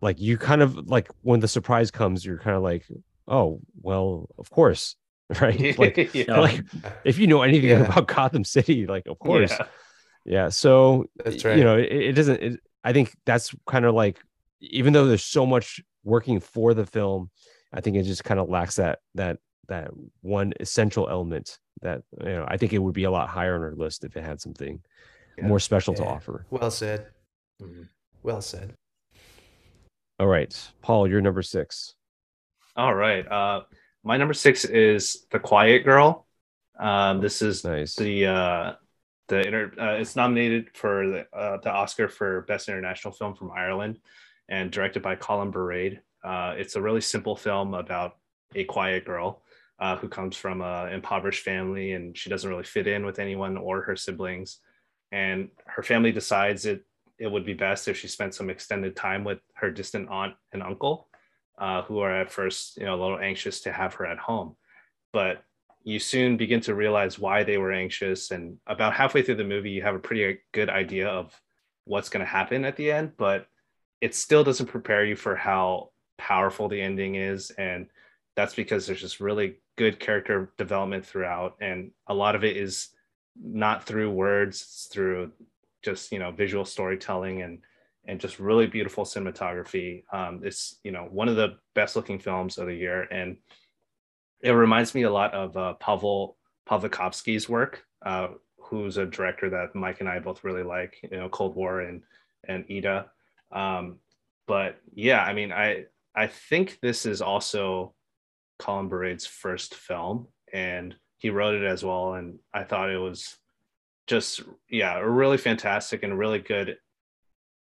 like you kind of like when the surprise comes, you're kind of like, oh, well, of course, right? like, yeah. like if you know anything Yeah. about Gotham City, like of course, Yeah. Yeah. So That's right. You know, it, it doesn't. It, I think that's kind of like, even though there's so much working for the film, I think it just kind of lacks that that that one essential element that you know. I think it would be a lot higher on our list if it had something Yeah. more special to offer. well said. Mhm. Well said. All right, Paul, you're number six. All right. Uh, my number six is The Quiet Girl. Um, this is Nice. the uh, the inter- uh, it's nominated for the uh, the Oscar for Best International Film from Ireland, and directed by Colin Bairéad. Uh, it's a really simple film about a quiet girl uh, who comes from an impoverished family, and she doesn't really fit in with anyone or her siblings. And her family decides it it would be best if she spent some extended time with her distant aunt and uncle, uh, who are at first you know a little anxious to have her at home, but you soon begin to realize why they were anxious and about halfway through the movie you have a pretty good idea of what's going to happen at the end but it still doesn't prepare you for how powerful the ending is and that's because there's just really good character development throughout and a lot of it is not through words it's through just you know visual storytelling and and just really beautiful cinematography. Um, it's you know one of the best looking films of the year and it reminds me a lot of uh, Pavel Pawlikowski's work, uh, who's a director that Mike and I both really like. You know, Cold War and and Ida. Um, but yeah, I mean, I I think this is also Colin Bairéad's first film, and he wrote it as well. And I thought it was just yeah, really fantastic and really good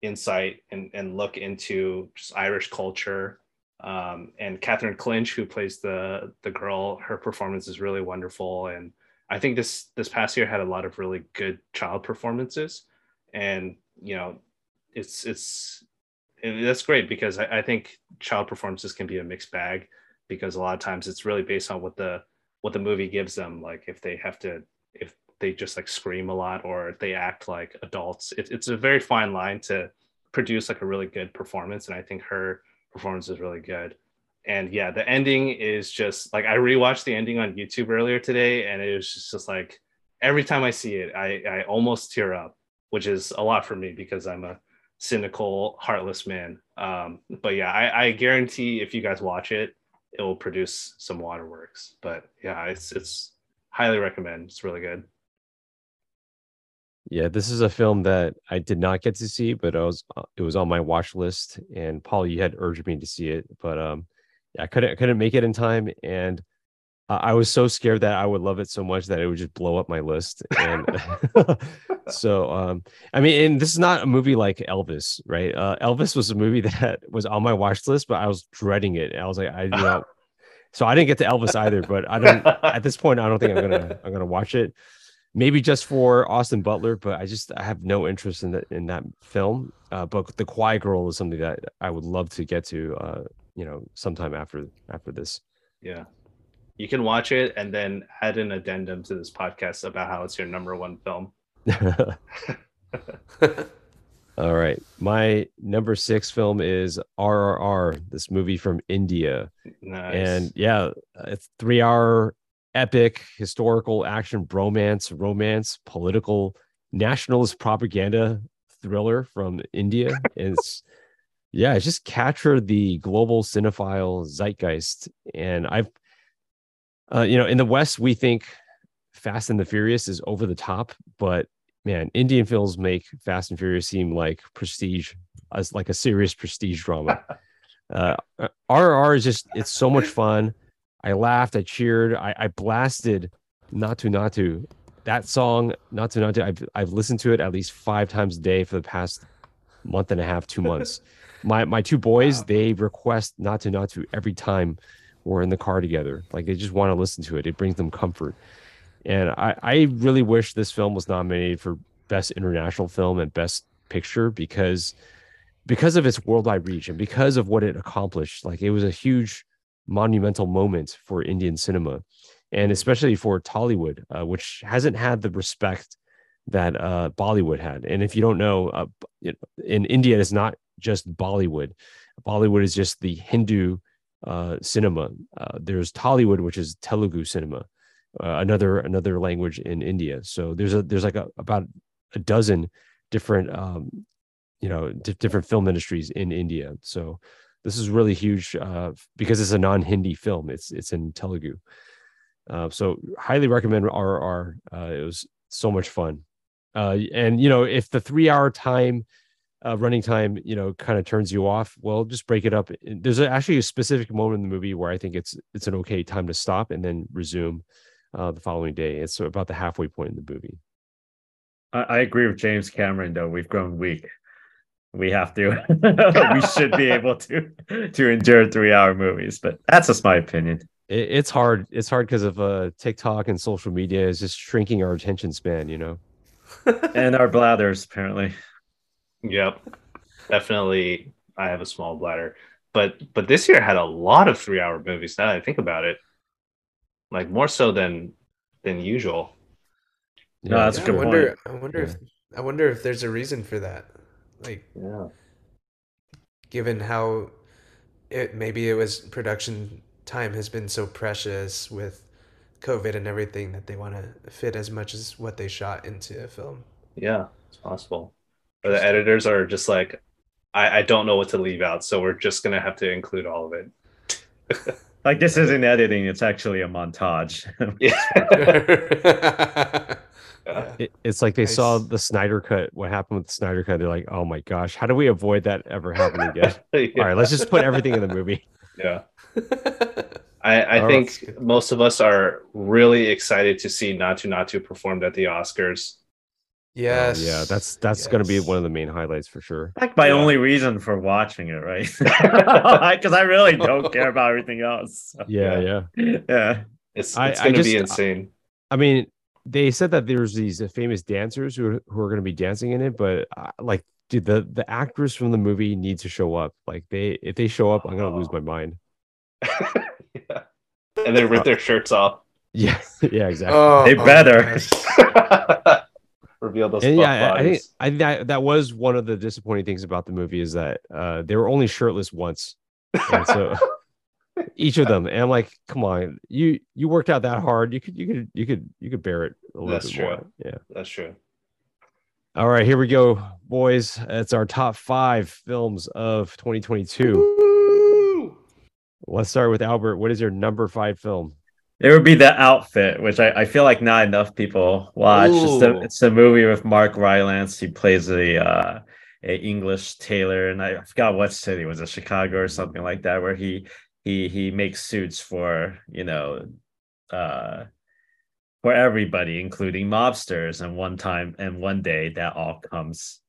insight and, and look into just Irish culture um, and Catherine Clinch, who plays the the girl, her performance is really wonderful. And I think this this past year had a lot of really good child performances, and you know, it's it's that's great because I, I think child performances can be a mixed bag because a lot of times it's really based on what the what the movie gives them. Like if they have to if they just like scream a lot or they act like adults, it, it's a very fine line to produce like a really good performance. And I think her performance is really good. And yeah, the ending is just like I rewatched the ending on YouTube earlier today, and it was just, just like every time I see it, I I almost tear up, which is a lot for me because I'm a cynical, heartless man. Um, but yeah, I, I guarantee if you guys watch it, it will produce some waterworks. But yeah, it's it's highly recommend. It's really good. Yeah, this is a film that I did not get to see, but I was uh, it was on my watch list. And Paul, you had urged me to see it, but um, yeah, I couldn't I couldn't make it in time, and I was so scared that I would love it so much that it would just blow up my list. And so, um, I mean, and this is not a movie like Elvis, right? Uh, Elvis was a movie that was on my watch list, but I was dreading it. I was like, I you know, so I didn't get to Elvis either. But I don't at this point, I don't think I'm gonna I'm gonna watch it maybe just for Austin Butler, but I just I have no interest in that in that film. Uh, but The Quiet Girl is something that I would love to get to, uh, you know, sometime after after this. Yeah, you can watch it and then add an addendum to this podcast about how it's your number one film. All right, my number six film is RRR, this movie from India, Nice. and yeah, it's three hour epic historical action bromance romance political nationalist propaganda thriller from india. It's yeah it just captured the global cinephile zeitgeist. And i've uh, you know in the west we think fast and the furious is over the top but man indian films make fast and furious seem like prestige as like a serious prestige drama. Uh RRR is just it's so much fun I laughed, I cheered, I, I blasted Naatu Naatu. That song, Naatu Naatu, I've I've listened to it at least five times a day for the past month and a half, two months. my my two boys, wow. they request Naatu Naatu every time we're in the car together. Like they just want to listen to it. It brings them comfort. And I, I really wish this film was nominated for best international film and best picture because because of its worldwide reach and because of what it accomplished. Like it was a huge monumental moment for Indian cinema, and especially for Tollywood, uh, which hasn't had the respect that uh, Bollywood had. And if you don't know, uh, in India, it's not just Bollywood. Bollywood is just the Hindu uh, cinema. Uh, there's Tollywood, which is Telugu cinema, uh, another another language in India. So there's a there's like a, about a dozen different um, you know d- different film industries in India. So this is really huge uh, because it's a non-Hindi film. It's it's in Telugu. Uh, so highly recommend RRR. Uh, it was so much fun. Uh, and you know, if the three-hour time, uh, running time, you know, kind of turns you off, well, just break it up. There's actually a specific moment in the movie where I think it's it's an okay time to stop and then resume uh, the following day. It's about the halfway point in the movie. I, I agree with James Cameron. Though we've grown weak we have to. We should be able to to endure three hour movies but that's just my opinion. It, it's hard it's hard because of uh tiktok and social media is just shrinking our attention span you know? And our bladders apparently. Yep. Definitely i have a small bladder. But but this year had a lot of three hour movies now that i think about it. Like more so than than usual. No that's yeah, a good I wonder, point. I wonder yeah. if I wonder if there's a reason for that. Like, yeah. Given how it maybe it was production time has been so precious with COVID and everything that they want to fit as much as what they shot into a film. Yeah, it's possible. Or the editors are just like, I, I don't know what to leave out, so we're just gonna have to include all of it. like this isn't editing; it's actually a montage. yeah. It, it's like they nice. saw the Snyder cut. What happened with the Snyder cut? They're like, "Oh my gosh, how do we avoid that ever happening again?" yeah. All right, let's just put everything in the movie. Yeah. I, I think right. most of us are really excited to see Naatu Naatu performed at the Oscars. Yes. Um, yeah, that's that's yes. going to be one of the main highlights for sure. Like my yeah. only reason for watching it, right? Because I really don't care about everything else. So. Yeah, yeah, yeah. It's it's going to be insane. I mean, they said that there's these famous dancers who are, who are going to be dancing in it, but uh, like, dude, the the actors from the movie need to show up. Like, they if they show up, I'm gonna lose my mind. yeah. And they rip their shirts off. Yeah, yeah, exactly. Oh, they better. Oh, Reveal those. And yeah, I think I think that, that was one of the disappointing things about the movie is that uh, they were only shirtless once, and so each of them, and I'm like, come on, you you worked out that hard. You could you could you could you could bear it a little That's bit true. more. Yeah. That's true. All right, here we go, boys. It's our top five films of 2022. Woo! Let's start with Albert. What is your number five film? It would be the outfit, which I, I feel like not enough people watch. It's a, it's a movie with Mark Rylance. He plays a uh, a English tailor, and I forgot what city was it, Chicago or something like that, where he he he makes suits for you know uh for everybody, including mobsters. And one time and one day that all comes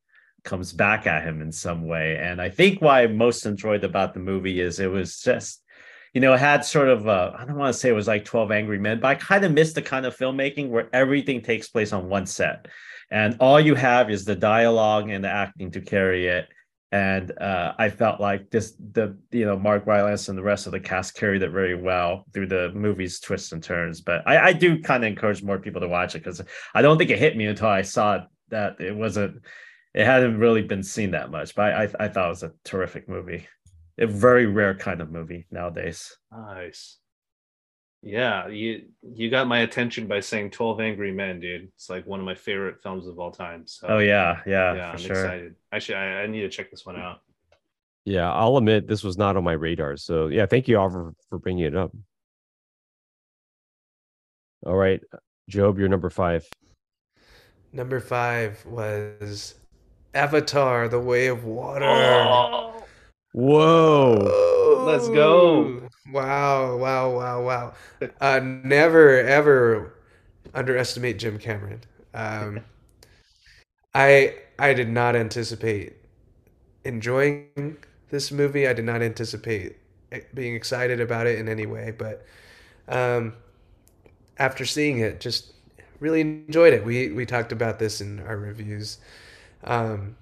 comes back at him in some way. And I think why I most enjoyed about the movie is it was just you know, it had sort of I don't want to say it was like 12 Angry Men, but I kind of missed the kind of filmmaking where everything takes place on one set. And all you have is the dialogue and the acting to carry it. And uh, I felt like this, the you know Mark Rylance and the rest of the cast carried it very well through the movie's twists and turns. But I, I do kind of encourage more people to watch it because I don't think it hit me until I saw that it wasn't, it hadn't really been seen that much. But I, I thought it was a terrific movie a very rare kind of movie nowadays. Nice. Yeah, you you got my attention by saying 12 Angry Men, dude. It's like one of my favorite films of all time. So Oh yeah, yeah, yeah, for I'm sure. excited. Actually, I, I need to check this one out. Yeah, I'll admit this was not on my radar. So yeah, thank you all for, for bringing it up. All right, Job, you're number five. Number five was Avatar: The Way of Water. Oh, Whoa. Let's go. Wow, wow, wow, wow. Uh, never ever underestimate Jim Cameron. Um, I I did not anticipate enjoying this movie. I did not anticipate being excited about it in any way, but um, after seeing it, just really enjoyed it. We we talked about this in our reviews. Um,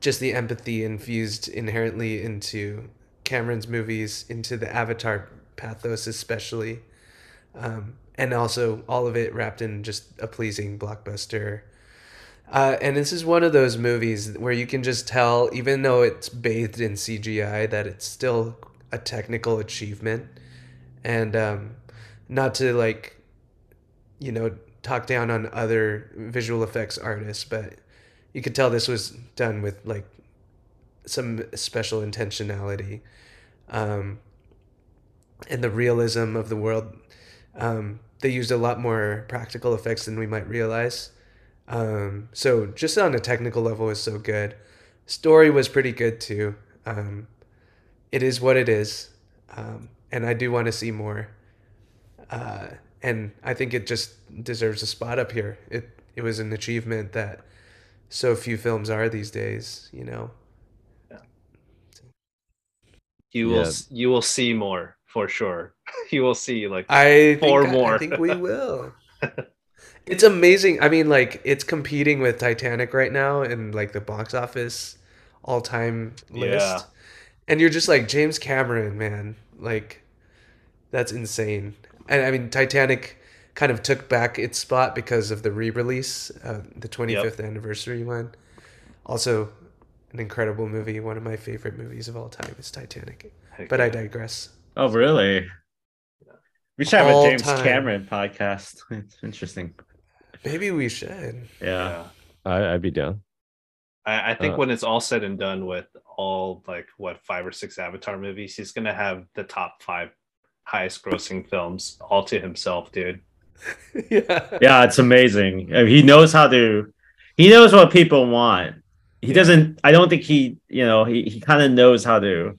just the empathy infused inherently into Cameron's movies, into the Avatar pathos, especially, um, and also all of it wrapped in just a pleasing blockbuster. Uh, and this is one of those movies where you can just tell, even though it's bathed in CGI, that it's still a technical achievement. And um, not to like, you know, talk down on other visual effects artists, but you could tell this was done with like some special intentionality um, and the realism of the world. Um, they used a lot more practical effects than we might realize. Um, so just on a technical level is so good. Story was pretty good too. Um, it is what it is. Um, and i do want to see more. Uh, and i think it just deserves a spot up here. It, it was an achievement that so few films are these days you know you will Yeah. s- you will see more for sure. You will see like I think, Four I- more. I think we will. it's amazing. I mean, like it's competing with Titanic right now in like the box office all time list. Yeah. And you're just like James Cameron, man. Like that's insane. And I mean, Titanic kind of took back its spot because of the re-release, uh, the 25th anniversary one. Also, an incredible movie. One of my favorite movies of all time is Titanic. heck But I digress. Oh, really? We should have All a James time. Cameron podcast. It's interesting. Maybe we should. Yeah. yeah. I, I'd be down. I, I think Uh, when it's all said and done with all like what five or six Avatar movies, he's gonna have the top five highest grossing films all to himself, dude. yeah. Yeah, it's amazing. I mean, He knows how to. He knows what people want. He Yeah. doesn't. I don't think he. You know, he he kind of knows how to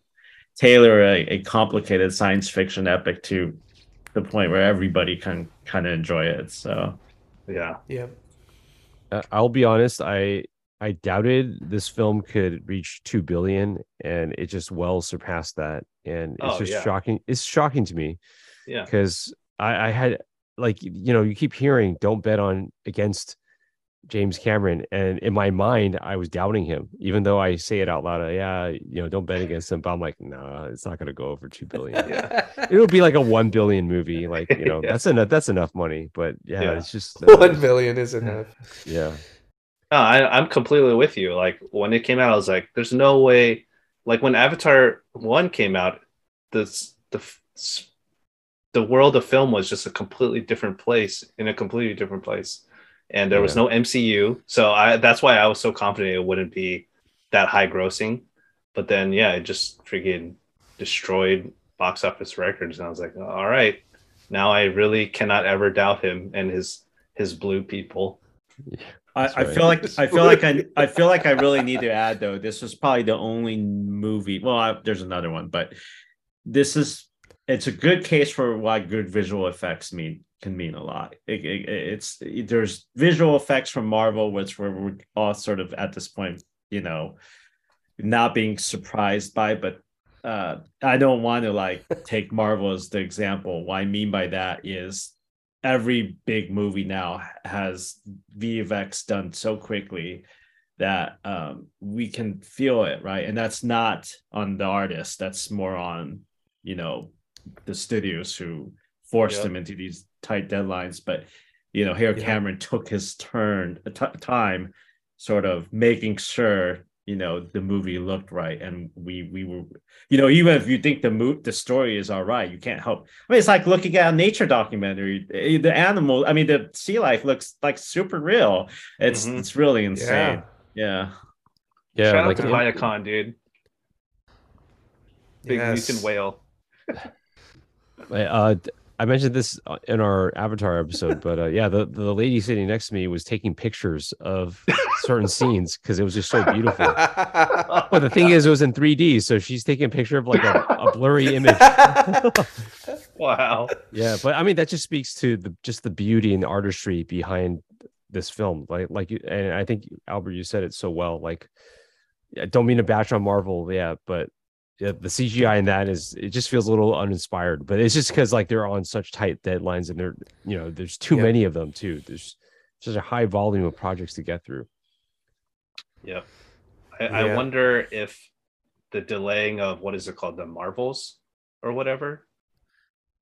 tailor a, a complicated science fiction epic to the point where everybody can kind of enjoy it. So Yeah. Yeah. Uh, I'll be honest. I I doubted this film could reach two billion, and it just well surpassed that. And it's Oh, just yeah. shocking. It's shocking to me Yeah. because I, I had like you know you keep hearing don't bet on against James Cameron, and in my mind I was doubting him, even though I say it out loud. uh, Yeah, you know, don't bet against him. But I'm like, no, it's not going to go over two billion. Yeah. It'll be like a one billion movie. Like you know, Yeah. that's enough. That's enough money. But yeah, Yeah. it's just uh, One billion is enough. yeah. No, I, I'm completely with you. Like when it came out, I was like, "There's no way." Like when Avatar one came out, this the the world of film was just a completely different place in a completely different place and there was no mcu so i that's why i was so confident it wouldn't be that high grossing but then yeah it just freaking destroyed box office records and i was like all right now i really cannot ever doubt him and his his blue people I, I, feel like I feel like I I feel like I really need to add though. This was probably the only movie. Well, I, there's another one, but this is it's a good case for why good visual effects mean can mean a lot. It, it, it's there's visual effects from Marvel, which we're, we're all sort of at this point, you know, not being surprised by, but uh, I don't want to like take Marvel as the example. What I mean by that is every big movie now has VFX done so quickly that um, we can feel it, right? And that's not on the artist. That's more on you know the studios who forced yep. them into these tight deadlines. But you know, here Cameron took his turn t- time, sort of making sure you know the movie looked right and we we were you know even if you think the mo- the story is all right you can't help i mean it's like looking at a nature documentary eh, the animal i mean the sea life looks like super real it's mm-hmm. it's really insane yeah yeah, yeah shout like, out to Payakan, dude big yes. whale uh I mentioned this uh, in our Avatar episode, but uh, yeah, the, the lady sitting next to me was taking pictures of certain scenes because it was just so beautiful. but the thing is, it was in 3D, so she's taking a picture of like a, a blurry image. wow. Yeah, but I mean that just speaks to the just the beauty and the artistry behind this film. Like like, and I think Albert, you said it so well. Like, I don't mean to bash on Marvel, yeah, but yeah, the CGI in that is it just feels a little uninspired, but it's just because like they're on such tight deadlines and they're you know there's too yep. many of them too. There's such a high volume of projects to get through. Yeah. I, yeah. I wonder if the delaying of what is it called, the Marvels or whatever,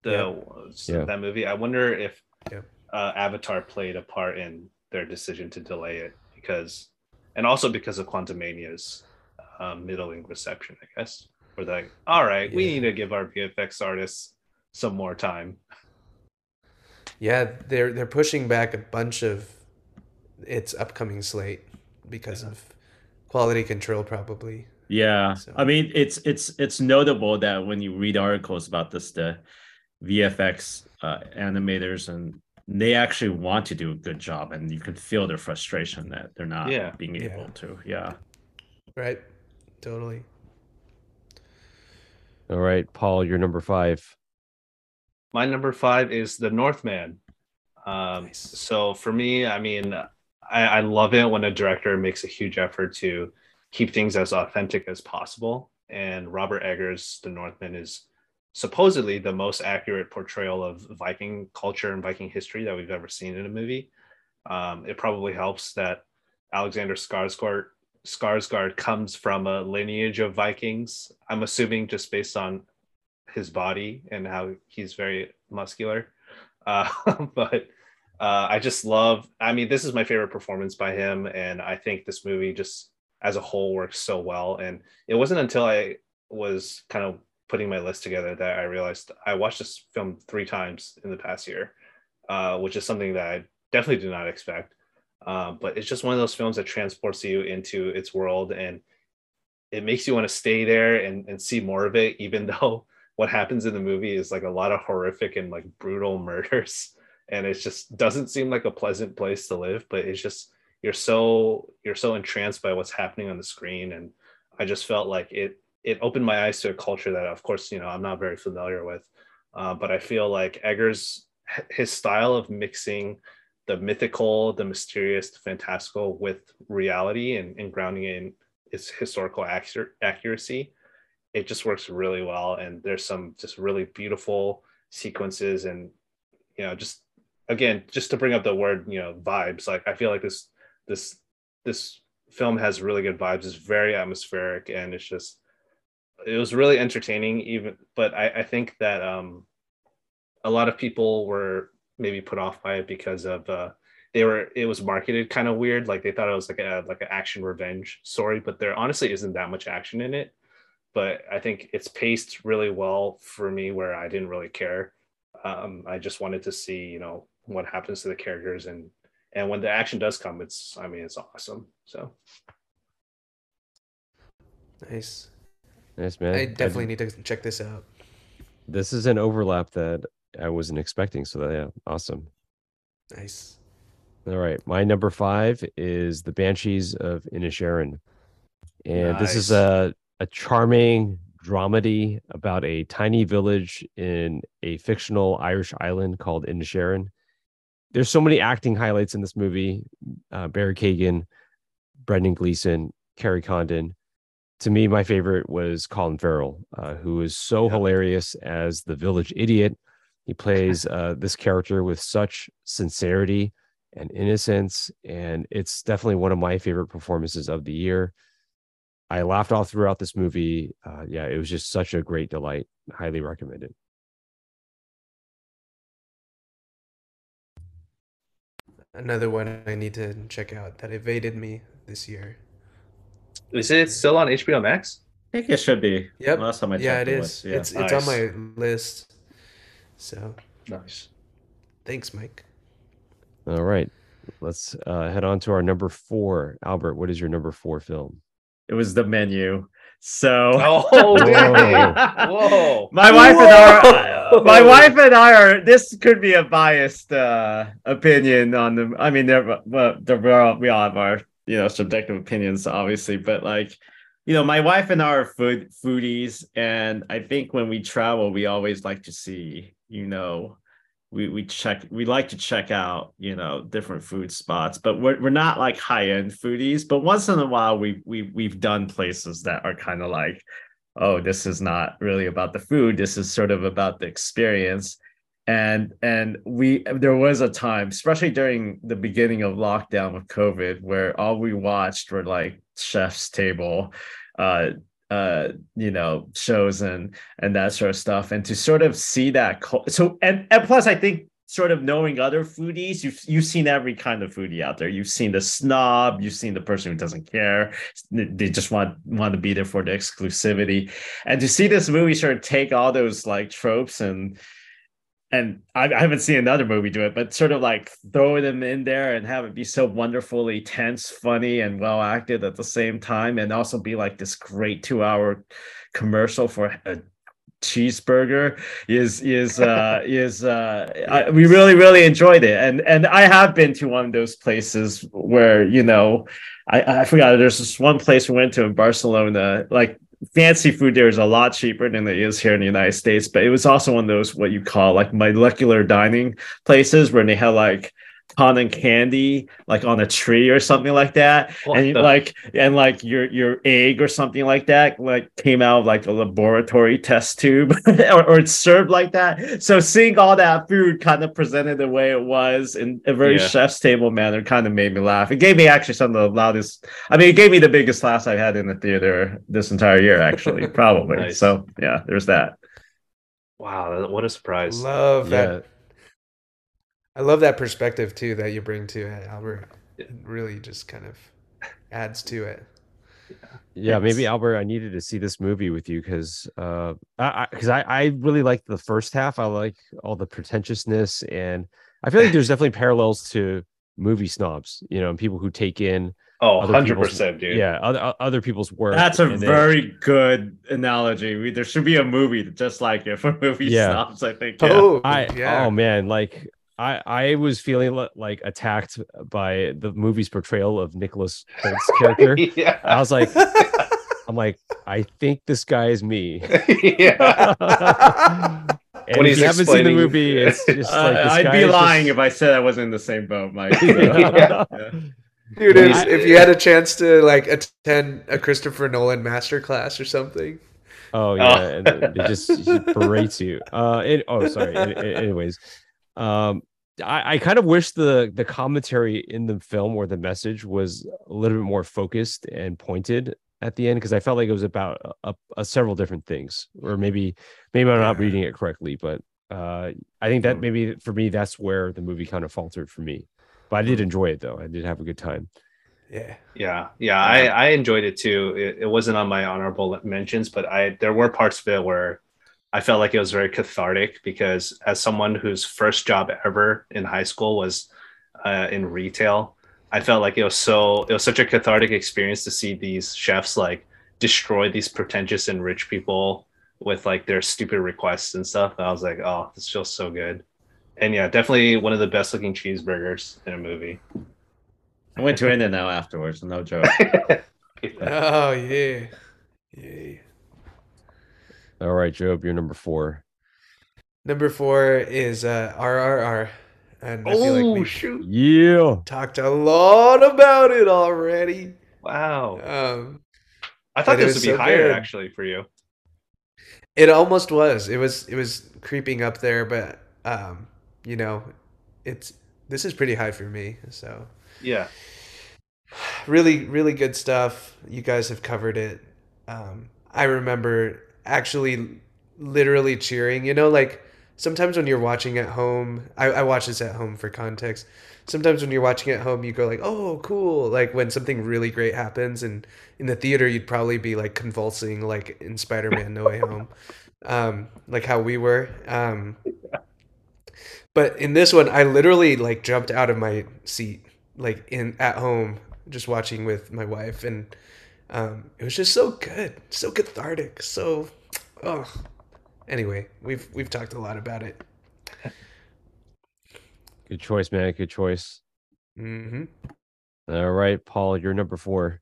the yeah. that movie. I wonder if yeah. uh, Avatar played a part in their decision to delay it because, and also because of Quantumania's um, middling reception, I guess we're like, all right, yeah. we need to give our VFX artists some more time. Yeah, they're they're pushing back a bunch of its upcoming slate because yeah. of quality control, probably. Yeah, so. I mean, it's it's it's notable that when you read articles about this, the VFX uh, animators and they actually want to do a good job, and you can feel their frustration that they're not yeah. being able to. Yeah. Right. Totally. All right, Paul, you're number five. My number five is The Northman. Um, nice. So for me, I mean, I, I love it when a director makes a huge effort to keep things as authentic as possible. And Robert Eggers' The Northman is supposedly the most accurate portrayal of Viking culture and Viking history that we've ever seen in a movie. Um, it probably helps that Alexander Skarsgård Skarsgård comes from a lineage of Vikings. I'm assuming just based on his body and how he's very muscular. Uh, but uh, I just love. I mean, this is my favorite performance by him, and I think this movie just as a whole works so well. And it wasn't until I was kind of putting my list together that I realized I watched this film three times in the past year, uh, which is something that I definitely did not expect. Um, but it's just one of those films that transports you into its world and it makes you want to stay there and, and see more of it, even though what happens in the movie is like a lot of horrific and like brutal murders. And it just doesn't seem like a pleasant place to live, but it's just you're so you're so entranced by what's happening on the screen. And I just felt like it it opened my eyes to a culture that of course, you know, I'm not very familiar with. Uh, but I feel like Eggers his style of mixing the mythical, the mysterious, the fantastical with reality and, and grounding in its historical accuracy. It just works really well. And there's some just really beautiful sequences and, you know, just again, just to bring up the word, you know, vibes, like I feel like this, this, this film has really good vibes. It's very atmospheric and it's just, it was really entertaining even, but I, I think that, um, a lot of people were maybe put off by it because of uh, they were it was marketed kind of weird like they thought it was like a like an action revenge story but there honestly isn't that much action in it but I think it's paced really well for me where I didn't really care. Um, I just wanted to see, you know, what happens to the characters and and when the action does come, it's I mean it's awesome. So Nice. Nice man. I definitely need to check this out. This is an overlap that I wasn't expecting. So that, yeah, awesome. Nice. All right, my number five is the Banshees of Inisherin, and this is a a charming dramedy about a tiny village in a fictional Irish island called Inisherin. There's so many acting highlights in this movie: uh, Barry Keoghan, Brendan Gleeson, Kerry Condon. To me, my favorite was Colin Farrell, uh, who is so hilarious as the village idiot. He plays uh, this character with such sincerity and innocence, and it's definitely one of my favorite performances of the year. I laughed all throughout this movie. Uh, yeah, it was just such a great delight. Highly recommended. Another one I need to check out that evaded me this year. is it still on HBO Max? I think it should be. Yep. Last time I yeah, checked, it it is. was. Yeah. It's it's on my list. So Nice. thanks, Mike. All right, let's uh, head on to our number four. Albert, what is your number four film? It was the menu. So Oh, dang. Whoa. my wife and I are, my wife and I are this could be a biased uh opinion on the I mean there well there we we all have our you know subjective opinions obviously but like you know my wife and I are food foodies and I think when we travel we always like to see you know we we check we like to check out you know different food spots but we're, we're not like high-end foodies. But once in a while we we we've done places that are kind of like oh this is not really about the food. This is sort of about the experience. And and we there was a time especially during the beginning of lockdown with covid where all we watched were like chef's table uh uh you know shows and and that sort of stuff. And to sort of see that so and and plus i think sort of knowing other foodies you've you've seen every kind of foodie out there. You've seen the snob you've seen the person who doesn't care. They just want want to be there for the exclusivity. And to see this movie sort of take all those like tropes and and I, I haven't seen another movie do it, but sort of like throw them in there and have it be so wonderfully tense, funny, and well acted at the same time, and also be like this great two hour commercial for a cheeseburger is is uh is uh I, we really really enjoyed it. And and i have been to one of those places where you know i i forgot there's this one place we went to in barcelona like fancy food there is a lot cheaper than it is here in the united states but it was also one of those what you call like molecular dining places where they had like cotton candy like on a tree or something like that What and the- like and like your your egg or something like that like came out of like a laboratory test tube or, or it's served like that so seeing all that food kind of presented the way it was in a very Yeah. chef's table manner kind of made me laugh it gave me actually some of the loudest i mean it gave me the biggest laughs i've had in the theater this entire year actually probably Nice. so yeah there's that Wow, what a surprise. Love Yeah, that. I love that perspective too that you bring to it, Albert. It really just kind of adds to it. yeah. Maybe Albert, I needed to see this movie with you because, uh, I because I, I really liked the first half. I like all the pretentiousness, and I feel like there's definitely parallels to movie snobs. You know, and people who take in Oh, 100% dude. yeah other other people's work. that's a and then- very good analogy we, there should be a movie just like it for movie Yeah. snobs i think yeah. Oh, I yeah. oh man, like I I was feeling like attacked by the movie's portrayal of Nicholas Hoult's character. yeah. I was like, I'm like, I think this guy is me. yeah. and When if he's you haven't seen the movie, it's just like Uh, I'd guy be lying just- if I said I wasn't in the same boat, Mike. So, Yeah. yeah. Dude, When if, he's- if you had a chance to like attend a Christopher Nolan masterclass or something, Oh yeah, and it just he berates you. Uh, and, oh sorry. An- an- anyways, um, I, I kind of wish the the commentary in the film or the message was a little bit more focused and pointed at the end because I felt like it was about a, a, several different things, or maybe maybe I'm not reading it correctly, but uh, I think that Hmm. maybe for me that's where the movie kind of faltered for me. But I did enjoy it though. I did have a good time. Yeah. Yeah, yeah, I, I enjoyed it too. It, it wasn't on my honorable mentions, but I there were parts of it where I felt like it was very cathartic because as someone whose first job ever in high school was uh, in retail, I felt like it was so it was such a cathartic experience to see these chefs like destroy these pretentious and rich people with like their stupid requests and stuff. And I was like, oh, this feels so good. And yeah, definitely one of the best looking cheeseburgers in a movie. I went to In and Out afterwards, no joke. Oh yeah. Yeah. All right, Job, you're number four. Number four is uh RRR. And I feel oh like we shoot! Yeah. talked a lot about it already. Wow, Um I thought this would be so higher good. actually for you. It almost was. It was it was creeping up there, but um, you know, it's this is pretty high for me. So Yeah, really, really good stuff. You guys have covered it. Um, I remember actually literally cheering, you know, like sometimes when you're watching at home, I, I watch this at home for context. Sometimes when you're watching at home, you go like, "Oh, cool!" Like when something really great happens, and in the theater, you'd probably be like convulsing, like in Spider-Man: No Way Home, um, like how we were. Um, but in this one, I literally like jumped out of my seat, like in at home, just watching with my wife, and um, it was just so good, so cathartic, so. Oh, anyway, we've we've talked a lot about it. Good choice, man. Good choice. hmm All right, Paul, you're number four.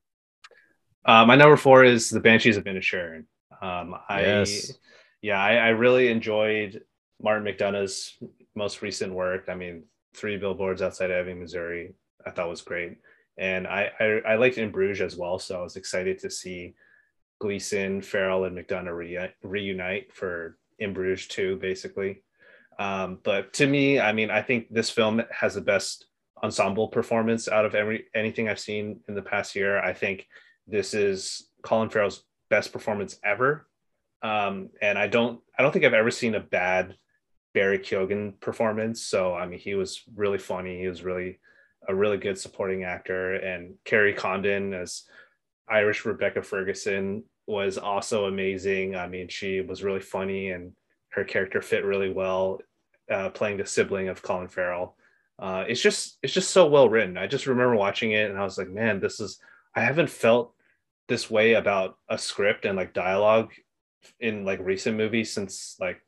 uh, my number four is the Banshees of Inisherin. Um, I Yes. yeah, I, I really enjoyed Martin McDonagh's most recent work. I mean, Three Billboards Outside Ebbing, Missouri, I thought was great, and I, I I liked In Bruges as well. So I was excited to see Gleeson, Farrell, and McDonagh re- reunite for In Bruges too, basically. Um, but to me, I mean, I think this film has the best ensemble performance out of every anything I've seen in the past year. I think this is Colin Farrell's best performance ever. Um, and I don't I don't think I've ever seen a bad Barry Keoghan performance. So I mean he was really funny. He was really a really good supporting actor. And Kerry Condon as Irish Rebecca Ferguson was also amazing. I mean, she was really funny and her character fit really well, uh, playing the sibling of Colin Farrell. Uh, it's just it's just so well written. I just remember watching it and I was like, man, this is I haven't felt this way about a script and like dialogue in like recent movies since like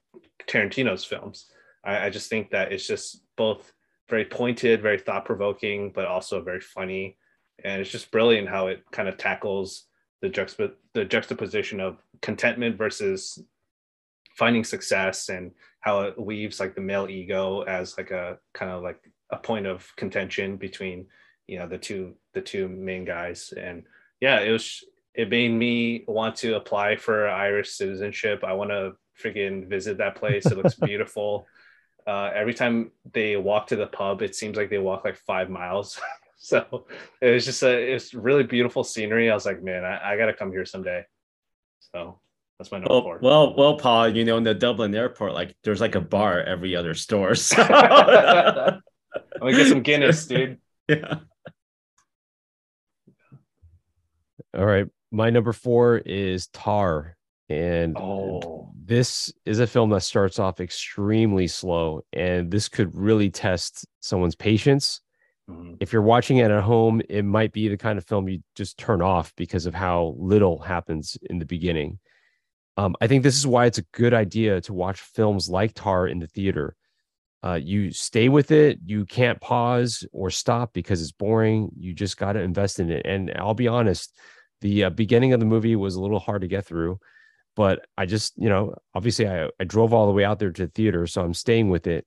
Tarantino's films. I, I just think that it's just both very pointed, very thought provoking, but also very funny. And it's just brilliant how it kind of tackles the juxtap- the juxtaposition of contentment versus finding success and how it weaves like the male ego as like a kind of like a point of contention between you know the two the two main guys. And yeah it was it made me want to apply for irish citizenship. I want to freaking visit that place. It looks beautiful uh, every time they walk to the pub it seems like they walk like five miles so it was just a it's really beautiful scenery i was like man i, I gotta come here someday so that's my number Well, four well, well, Paul, you know, in the Dublin airport, like there's like a bar every other store. So i'm gonna get some guinness dude yeah. All right. My number four is Tar. And oh this is a film that starts off extremely slow. And this could really test someone's patience. Mhm. If you're watching it at home, it might be the kind of film you just turn off because of how little happens in the beginning. Um, I think this is why it's a good idea to watch films like Tar in the theater. Uh, you stay with it. You can't pause or stop because it's boring. You just got to invest in it. And I'll be honest, the uh, beginning of the movie was a little hard to get through, but I just, you know, obviously I, I drove all the way out there to the theater, so I'm staying with it.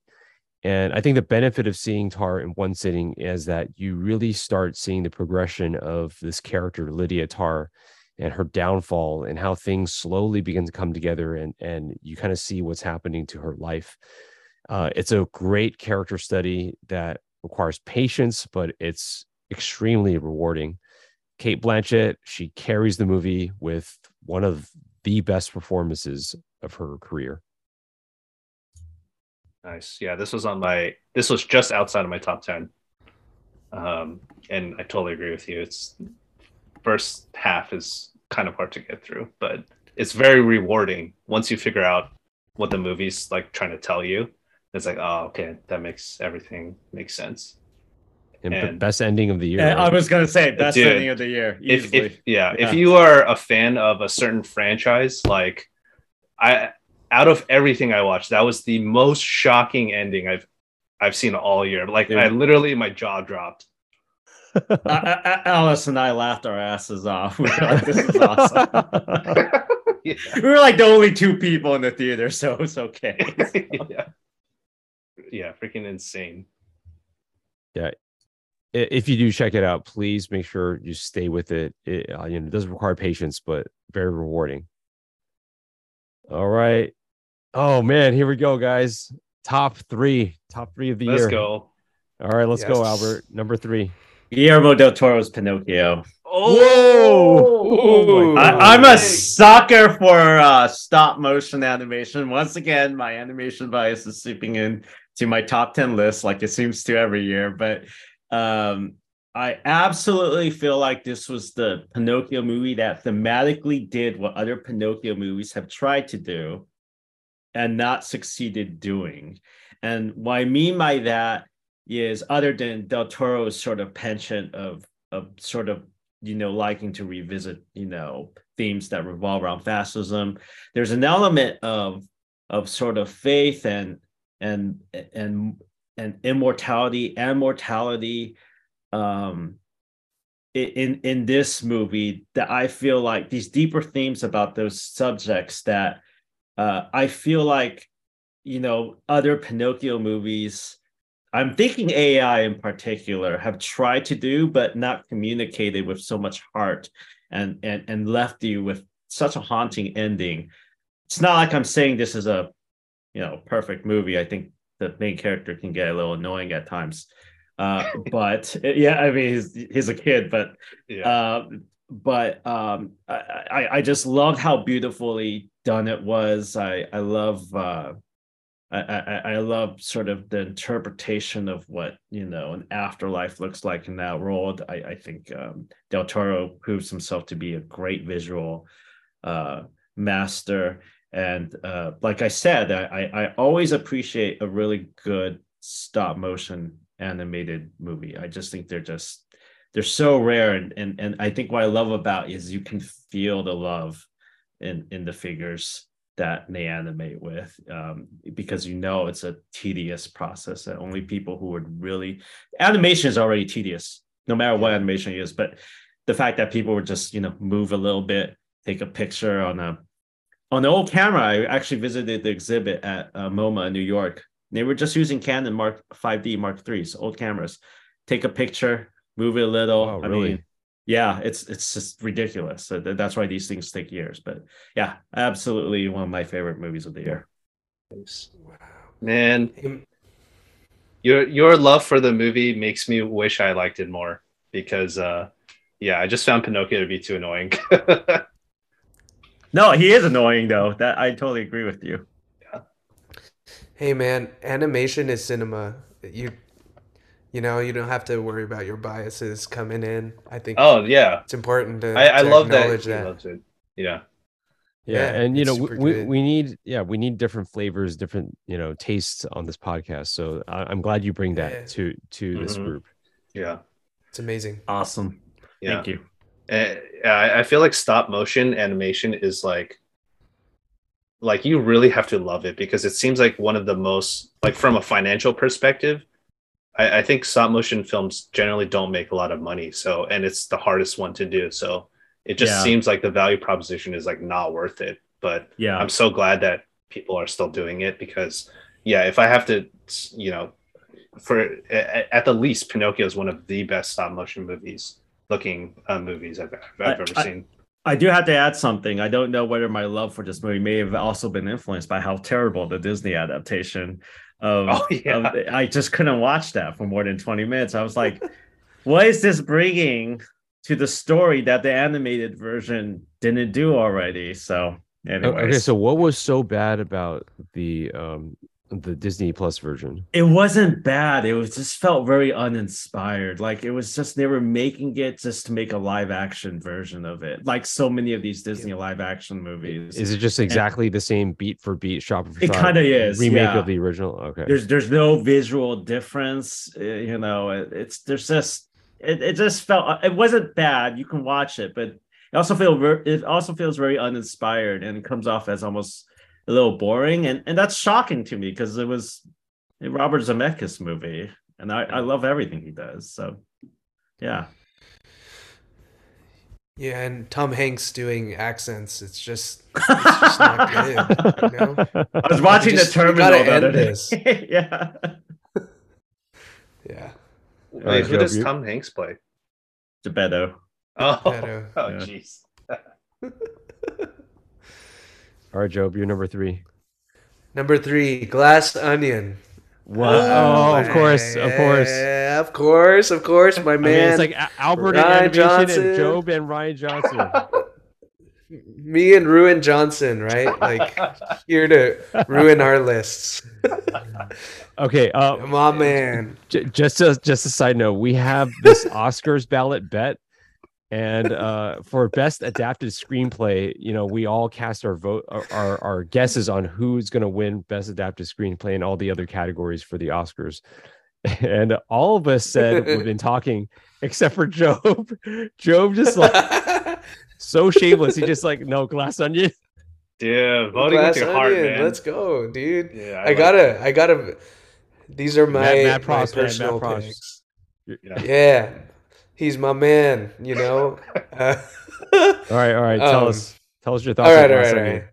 And I think the benefit of seeing Tar in one sitting is that you really start seeing the progression of this character, Lydia Tar, and her downfall and how things slowly begin to come together and and you kind of see what's happening to her life. Uh, it's a great character study that requires patience, but it's extremely rewarding. Cate Blanchett, she carries the movie with one of the best performances of her career. Nice. Yeah, this was on my this was just outside of my top 10. Um, and I totally agree with you. It's first half is kind of hard to get through, but it's very rewarding once you figure out what the movie's like trying to tell you. It's like, oh, okay, that makes everything make sense. And, And- best ending of the year. Yeah, I was gonna say best Dude, ending of the year. If, if yeah, Yeah. if you are a fan of a certain franchise, like I out of everything I watched, that was the most shocking ending I've I've seen all year. Like Dude. I literally my jaw dropped. I- I- I- Alice and I laughed our asses off. We were like, "This is awesome." yeah. we were like the only two people in the theater, so it's okay. yeah. Yeah, freaking insane. I- if you do check it out, please make sure you stay with it. It, uh, you know, it does require patience, but very rewarding. All right. Oh man, here we go, guys. Top three, top three of the year. Let's go. All right, let's go, Albert. Number three. Guillermo del Toro's Pinocchio. Oh, my God. I, I'm a sucker for uh, stop motion animation. Once again, my animation bias is seeping in to my top 10 list, like it seems to every year. But um, I absolutely feel like this was the Pinocchio movie that thematically did what other Pinocchio movies have tried to do and not succeeded doing. And what I mean by that is, other than Del Toro's sort of penchant of of sort of you know liking to revisit you know themes that revolve around fascism there's an element of of sort of faith and and and and immortality and mortality um in in this movie that i feel like these deeper themes about those subjects that uh i feel like you know other pinocchio movies I'm thinking AI in particular have tried to do, but not communicated with so much heart and and and left you with such a haunting ending. It's not like I'm saying this is a you know perfect movie. I think the main character can get a little annoying at times. Uh, but yeah, I mean he's he's a kid, but Yeah. uh, but um, I, I I just loved how beautifully done it was. I I love uh, I, I I love sort of the interpretation of what you know an afterlife looks like in that world. I, I think um, Del Toro proves himself to be a great visual uh, master, and uh, like I said, I, I always appreciate a really good stop motion animated movie. I just think they're just they're so rare, and and and I think what I love about is you can feel the love in in the figures that they animate with um, because you know it's a tedious process that only people who would really animation is already tedious no matter what animation it is. But the fact that people would just you know move a little bit take a picture on a on the old camera i actually visited the exhibit at uh, moma in new york. They were just using canon mark 5d mark 3s old cameras. Take a picture move it a little. Wow, i really? mean yeah it's it's just ridiculous. So th- that's why these things take years but yeah absolutely one of my favorite movies of the year. Wow, Man, your your love for the movie makes me wish I liked it more because uh yeah, I just found Pinocchio to be too annoying. no he is annoying though that i totally agree with you Hey man, animation is cinema. You you know, you don't have to worry about your biases coming in. I think oh yeah. it's important to, I, I to love that. acknowledge he that. loves it. Yeah. yeah, Yeah, and you know we, we, good. we need yeah we need different flavors different you know tastes on this podcast so I, i'm glad you bring that Yeah. to to this Mhm. group Yeah. It's amazing. awesome Yeah. thank you Uh, I I feel like stop motion animation is like like you really have to love it because it seems like one of the most like from a financial perspective I, I think stop motion films generally don't make a lot of money so and it's the hardest one to do so it just Yeah. seems like the value proposition is like not worth it but yeah i'm so glad that people are still doing it because yeah if i have to you know for at the least pinocchio is one of the best stop motion movies looking uh, movies i've, I've I- ever I- seen I do have to add something. I don't know whether my love for this movie may have also been influenced by how terrible the Disney adaptation of. Oh, yeah. of- I just couldn't watch that for more than 20 minutes. I was like, what is this bringing to the story that the animated version didn't do already? So, anyways. okay so what was so bad about the um the Disney Plus version. It wasn't bad. It was just felt very uninspired. Like it was just they were making it just to make a live action version of it. Like so many of these Disney live action movies. Is it just exactly the same beat for beat, shot for It kinda is, remake yeah. of the original? Okay. there's there's no visual difference. uh, You know, it, it's there's just it, it just felt it wasn't bad. You can watch it, but it also feel it also feels very uninspired and comes off as almost a little boring and and that's shocking to me because it was a Robert Zemeckis movie and I, I love everything he does. So yeah. Yeah, and Tom Hanks doing accents. It's just, it's just not good. You know? I was watching just- the terminal gotta the other day. this. yeah. Yeah. Wait, right, who Joe, does you- Tom Hanks play? Geppetto. Oh, Beto. oh, Yeah. jeez. All right, Job, you're number three. Number three, Glass Onion. What? oh, of course, of course. Yeah, of course, of course, my I mean, man. it's like Albert Ryan and Animation Johnson. and Job and Rian Johnson. me and Ruin Johnson, right? Like here to ruin our lists. Okay, uh, My man. j- just a just a side note, we have this Oscars ballot bet, and uh, for best adapted screenplay, you know, we all cast our vote, our our, our guesses on who's going to win best adapted screenplay in all the other categories for the Oscars, and all of us said we've been talking, except for Job. Job just like so shameless. He just like no glass onion. Dude, voting Glass with your heart, Onion, man. Let's go, dude. Yeah, I, like gotta, that. I gotta. These are my, Matt- Matt my Pross, man, Matt personal picks. Yeah. Yeah, he's my man. You know. Uh, All right, all right. Tell Um, us, tell us your thoughts. all on right, all Glass right, all Onion. right.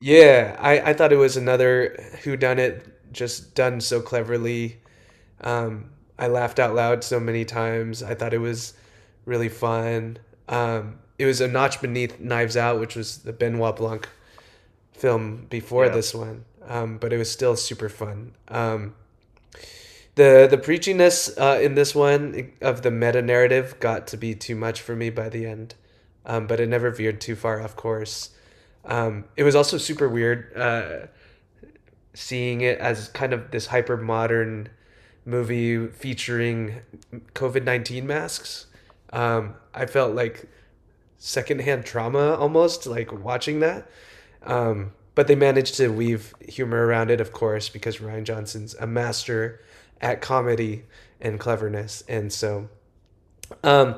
Yeah, I, I thought it was another who done it, just done so cleverly. Um, I laughed out loud so many times. I thought it was really fun. Um, it was a notch beneath Knives Out, which was the Benoit Blanc film before Yeah. this one, um, but it was still super fun. Um, the the preachiness uh, in this one of the meta narrative got to be too much for me by the end, um, but it never veered too far off course. Um, it was also super weird uh, seeing it as kind of this hyper modern movie featuring COVID nineteen masks. Um, I felt like secondhand trauma almost like watching that. Um, but they managed to weave humor around it, of course, because Rian Johnson's a master at comedy and cleverness. And so, um,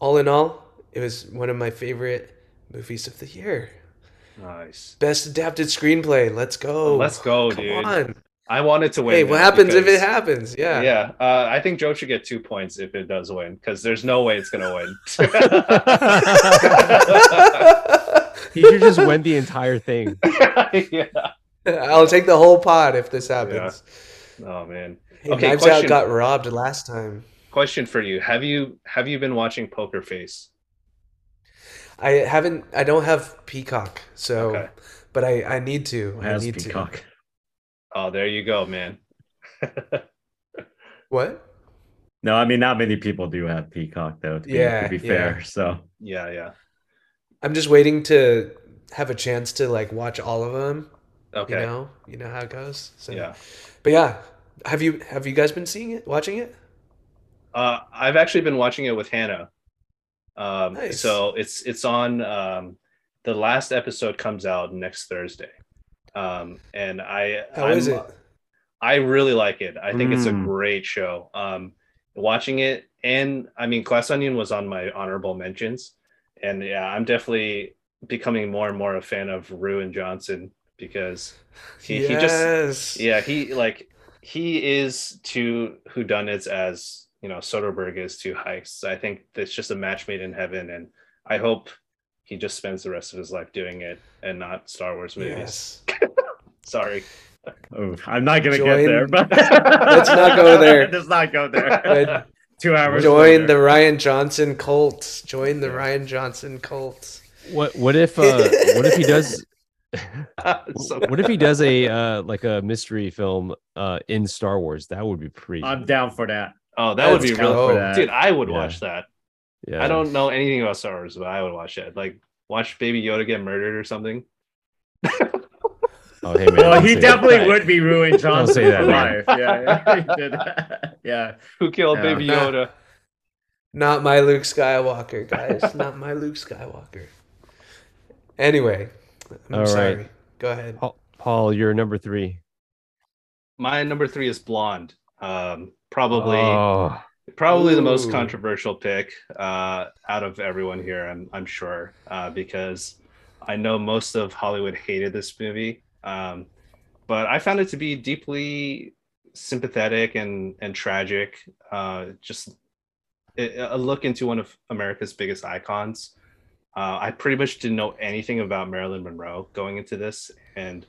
all in all, it was one of my favorite movies of the year. Nice. Best adapted screenplay. Let's go. Let's go, Come dude. on. I wanted to win. Hey, what man, happens if it happens? Yeah. Yeah, uh, I think Joe should get two points if it does win, because there's no way it's gonna win. He should just win the entire thing. yeah. I'll take the whole pot if this happens. Oh man. Hey, Okay, Knives question. Out got robbed last time. Question for you: Have you have you been watching Poker Face? I haven't. I don't have Peacock, so Okay. but I I need to. Who I need Peacock? Oh, there you go, man. What? No, I mean not many people do have Peacock though. To be, Yeah, to be yeah. fair, so yeah, yeah. I'm just waiting to have a chance to like watch all of them. Okay. You know, you know how it goes. So, Yeah. But yeah, have you have you guys been seeing it, watching it? Uh, I've actually been watching it with Hannah. Um, Nice. So it's it's on. Um, the last episode comes out next Thursday, um, and I How is I'm- it? I really like it. I think it's a Mm. great show. Um, watching it, and I mean, Glass Onion was on my honorable mentions, and yeah, I'm definitely becoming more and more a fan of Rian Johnson because he, he just yes. yeah he like he is to whodunits as you know Soderbergh is to heists. I think it's just a match made in heaven, and I hope he just spends the rest of his life doing it and not Star Wars movies. Yes. Sorry. oh, I'm not gonna Join- get there. But Let's not go there. Let's not go there. But Two hours. Join the. Rian Johnson cult. Join the Rian Johnson cult. What what if uh what if he does So- what if he does a uh like a mystery film uh in Star Wars? That would be pretty. I'm down for that. oh, that would be go. really for dude. I would Yeah. watch that. yeah. I don't know anything about Star Wars, but I would watch that. Like watch Baby Yoda get murdered or something. Oh, hey man. Well, he definitely that. would be ruined Johnson's say that, man. life. Yeah, yeah, he did that. yeah. Who killed Yeah. Baby Yoda? Not my Luke Skywalker, guys. Not my Luke Skywalker. Anyway, I'm All right. sorry. Go ahead. Paul, Paul, you're number three. My number three is Blonde. Um, probably Oh, probably the most controversial pick uh, out of everyone here. I'm I'm sure uh, because I know most of Hollywood hated this movie, um, but I found it to be deeply sympathetic and and tragic. Uh, just a a look into one of America's biggest icons. Uh, I pretty much didn't know anything about Marilyn Monroe going into this, and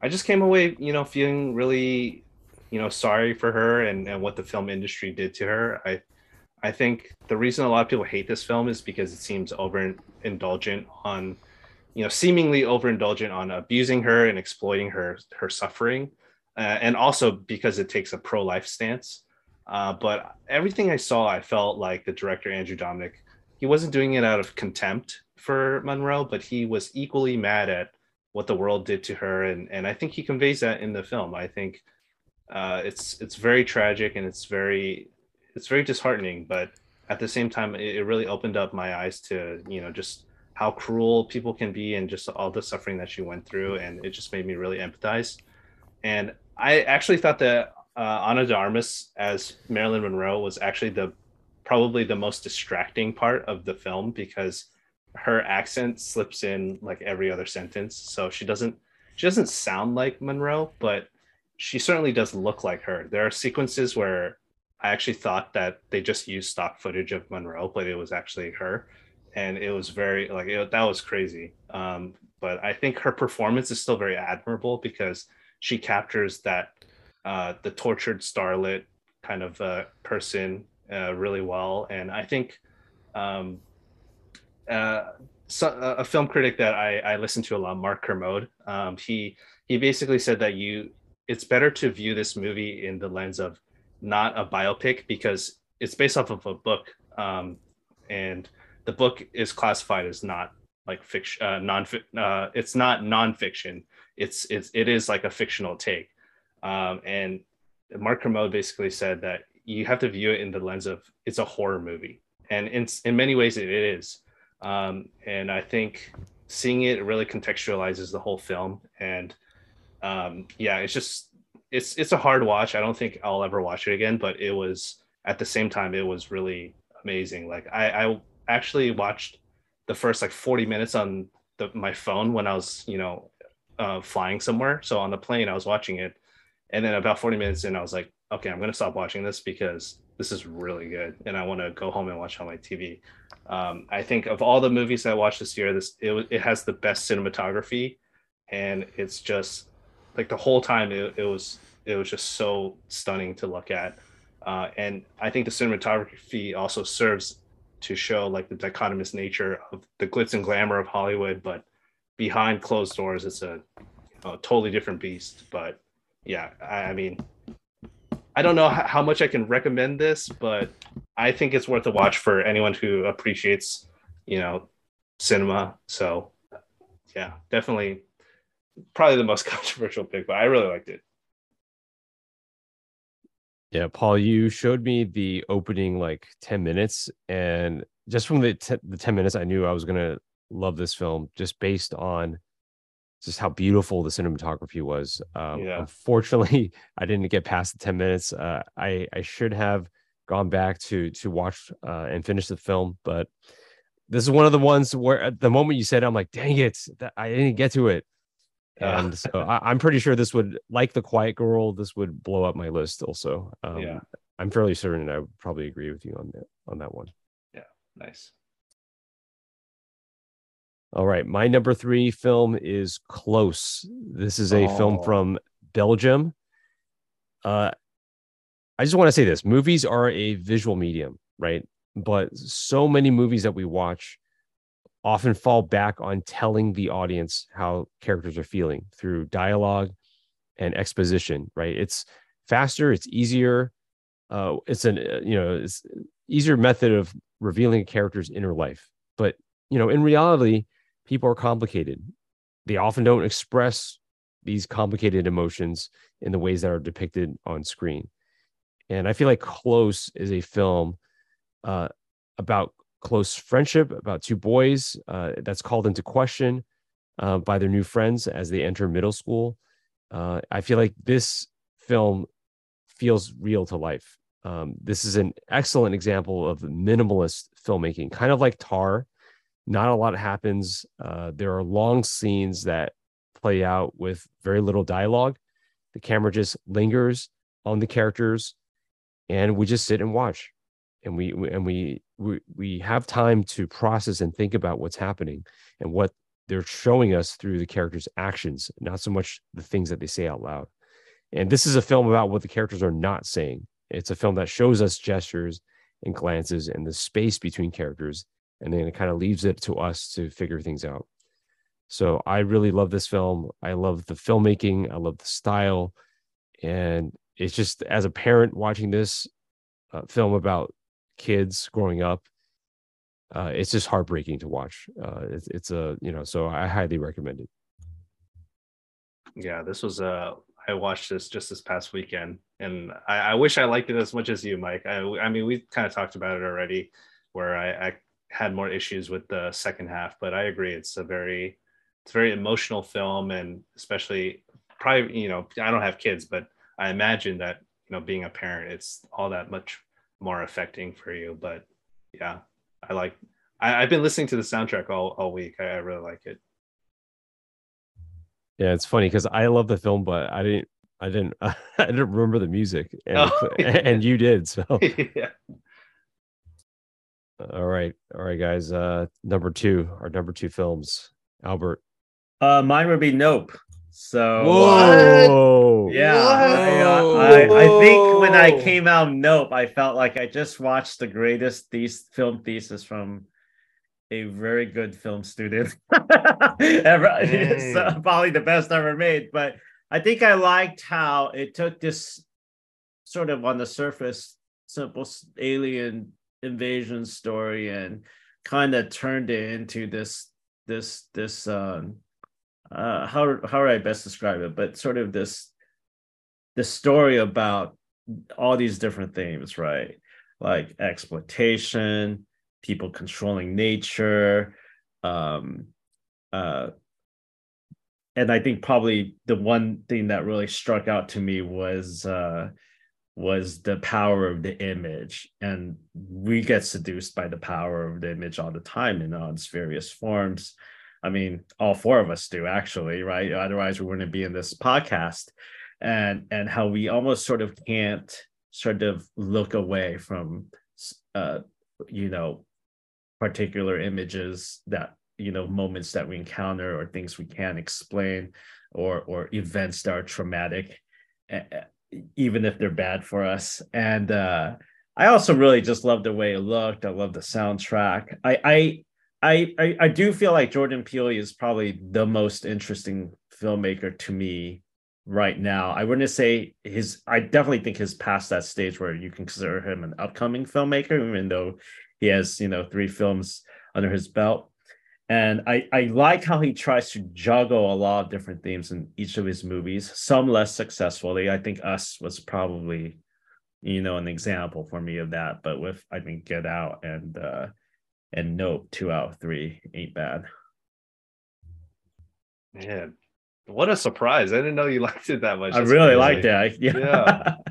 I just came away, you know, feeling really, you know, sorry for her and, and what the film industry did to her. I, I think the reason a lot of people hate this film is because it seems overindulgent on, you know, seemingly overindulgent on abusing her and exploiting her her suffering, uh, and also because it takes a pro life stance. Uh, but everything I saw, I felt like the director Andrew Dominik, he wasn't doing it out of contempt for Monroe, but he was equally mad at what the world did to her, and and I think he conveys that in the film. I think uh, it's it's very tragic and it's very it's very disheartening, but at the same time, it, it really opened up my eyes to you know just how cruel people can be and just all the suffering that she went through, and it just made me really empathize. And I actually thought that uh, Ana de Armas as Marilyn Monroe was actually the probably the most distracting part of the film because her accent slips in like every other sentence. So she doesn't she doesn't sound like monroe but she certainly does look like her. There are sequences where i actually thought that they just used stock footage of monroe but it was actually her. And it was very like it, that was crazy. Um, but i think her performance is still very admirable because she captures that uh, the tortured starlet kind of uh, person uh, really well. And i think um, uh, so, a film critic that I, I listen to a lot, Mark Kermode, um, he he basically said that you it's better to view this movie in the lens of not a biopic because it's based off of a book, um, and the book is classified as not like fiction, uh, non uh, it's not nonfiction. It's it's it is like a fictional take, um, and Mark Kermode basically said that you have to view it in the lens of it's a horror movie, and in in many ways it is um, and I think seeing it really contextualizes the whole film. And um, yeah, it's just it's it's a hard watch. I don't think I'll ever watch it again, but it was at the same time it was really amazing. Like I, I actually watched the first like 40 minutes on the, my phone when I was you know uh, flying somewhere. So on the plane I was watching it, and then about 40 minutes in I was like, okay, I'm gonna stop watching this because this is really good, and I want to go home and watch on my TV. Um, I think of all the movies I watched this year, this it, it has the best cinematography, and it's just like the whole time it, it was it was just so stunning to look at, uh, and I think the cinematography also serves to show like the dichotomous nature of the glitz and glamour of Hollywood, but behind closed doors, it's a, a totally different beast. But yeah, I, I mean, I don't know how, much I can recommend this, but I think it's worth a watch for anyone who appreciates, you know, cinema. So, yeah, definitely, probably the most controversial pick, but I really liked it. Yeah, Paul, you showed me the opening like 10 minutes, and just from the, te- the 10 minutes, I knew I was going to love this film just based on just how beautiful the cinematography was. Um, Yeah. Unfortunately, I didn't get past the 10 minutes. Uh, I, I should have gone back to to watch uh, and finish the film, but this is one of the ones where at the moment you said, I'm like, dang it, that, I didn't get to it. Yeah. And so I, I'm pretty sure this would, like The Quiet Girl, this would blow up my list. Also, um, Yeah. I'm fairly certain I would probably agree with you on that on that one. Yeah, nice. All right, my number three film is Close. This is a film Oh. from Belgium. Uh, I just want to say this: movies are a visual medium, right? But so many movies that we watch often fall back on telling the audience how characters are feeling through dialogue and exposition, right? It's faster, it's easier. Uh, it's an uh, you know it's easier method of revealing a character's inner life. But you know, in reality, people are complicated. They often don't express these complicated emotions in the ways that are depicted on screen. And I feel like Close is a film uh, about close friendship, about two boys uh, that's called into question uh, by their new friends as they enter middle school. Uh, I feel like this film feels real to life. Um, this is an excellent example of minimalist filmmaking, kind of like Tar. Not a lot happens. Uh, there are long scenes that play out with very little dialogue. The camera just lingers on the characters, and we just sit and watch, and we, and we we we have time to process and think about what's happening and what they're showing us through the characters' actions, not so much the things that they say out loud. And this is a film about what the characters are not saying. It's a film that shows us gestures and glances and the space between characters, and then it kind of leaves it to us to figure things out. So I really love this film. I love the filmmaking. I love the style, and it's just as a parent watching this uh, film about kids growing up, uh, it's just heartbreaking to watch. Uh, it's, it's a you know, so I highly recommend it. Yeah, this was a I watched this just this past weekend, and I, I, wish I liked it as much as you, Mike. I, I mean, we kind of talked about it already, where I, I, had more issues with the second half, but I agree, it's a very, it's a very emotional film, and especially, probably, you know, I don't have kids, but I imagine that you know, being a parent, it's all that much more affecting for you. But yeah, I like. I, have been listening to the soundtrack all all week. I, I really like it. Yeah, it's funny because I love the film, but I didn't, I didn't, I didn't remember the music, and, oh, yeah. and you did. So, yeah. All right, all right, guys. Uh, number two, our number two films, Albert. Uh, mine would be Nope. So, whoa, yeah, I, uh, I, I, think when I came out, Nope, I felt like I just watched the greatest these film thesis from a very good film student ever. It's uh, probably the best ever made. But I think I liked how it took this sort of on the surface simple alien invasion story and kind of turned it into this this this um uh how how would I best describe it? But sort of this this story about all these different themes right? Like exploitation people controlling nature um uh and i think probably the one thing that really struck out to me was uh was the power of the image. And we get seduced by the power of the image all the time in all its various forms. I mean all four of us do actually right? Otherwise we wouldn't be in this podcast. And and how we almost sort of can't sort of look away from uh you know particular images that you know moments that we encounter or things we can't explain or or events that are traumatic even if they're bad for us and uh i also really just love the way it looked i love the soundtrack i i I, I do feel like Jordan Peele is probably the most interesting filmmaker to me right now. I wouldn't say his. I definitely think he's past that stage where you can consider him an upcoming filmmaker, even though he has, you know, three films under his belt. And I, I like how he tries to juggle a lot of different themes in each of his movies, some less successfully. I think Us was probably, you know, an example for me of that. But with I think Get Out and uh and Nope, two out of three ain't bad. Man, what a surprise. I didn't know you liked it that much. That's I really crazy. liked it. I, yeah. yeah.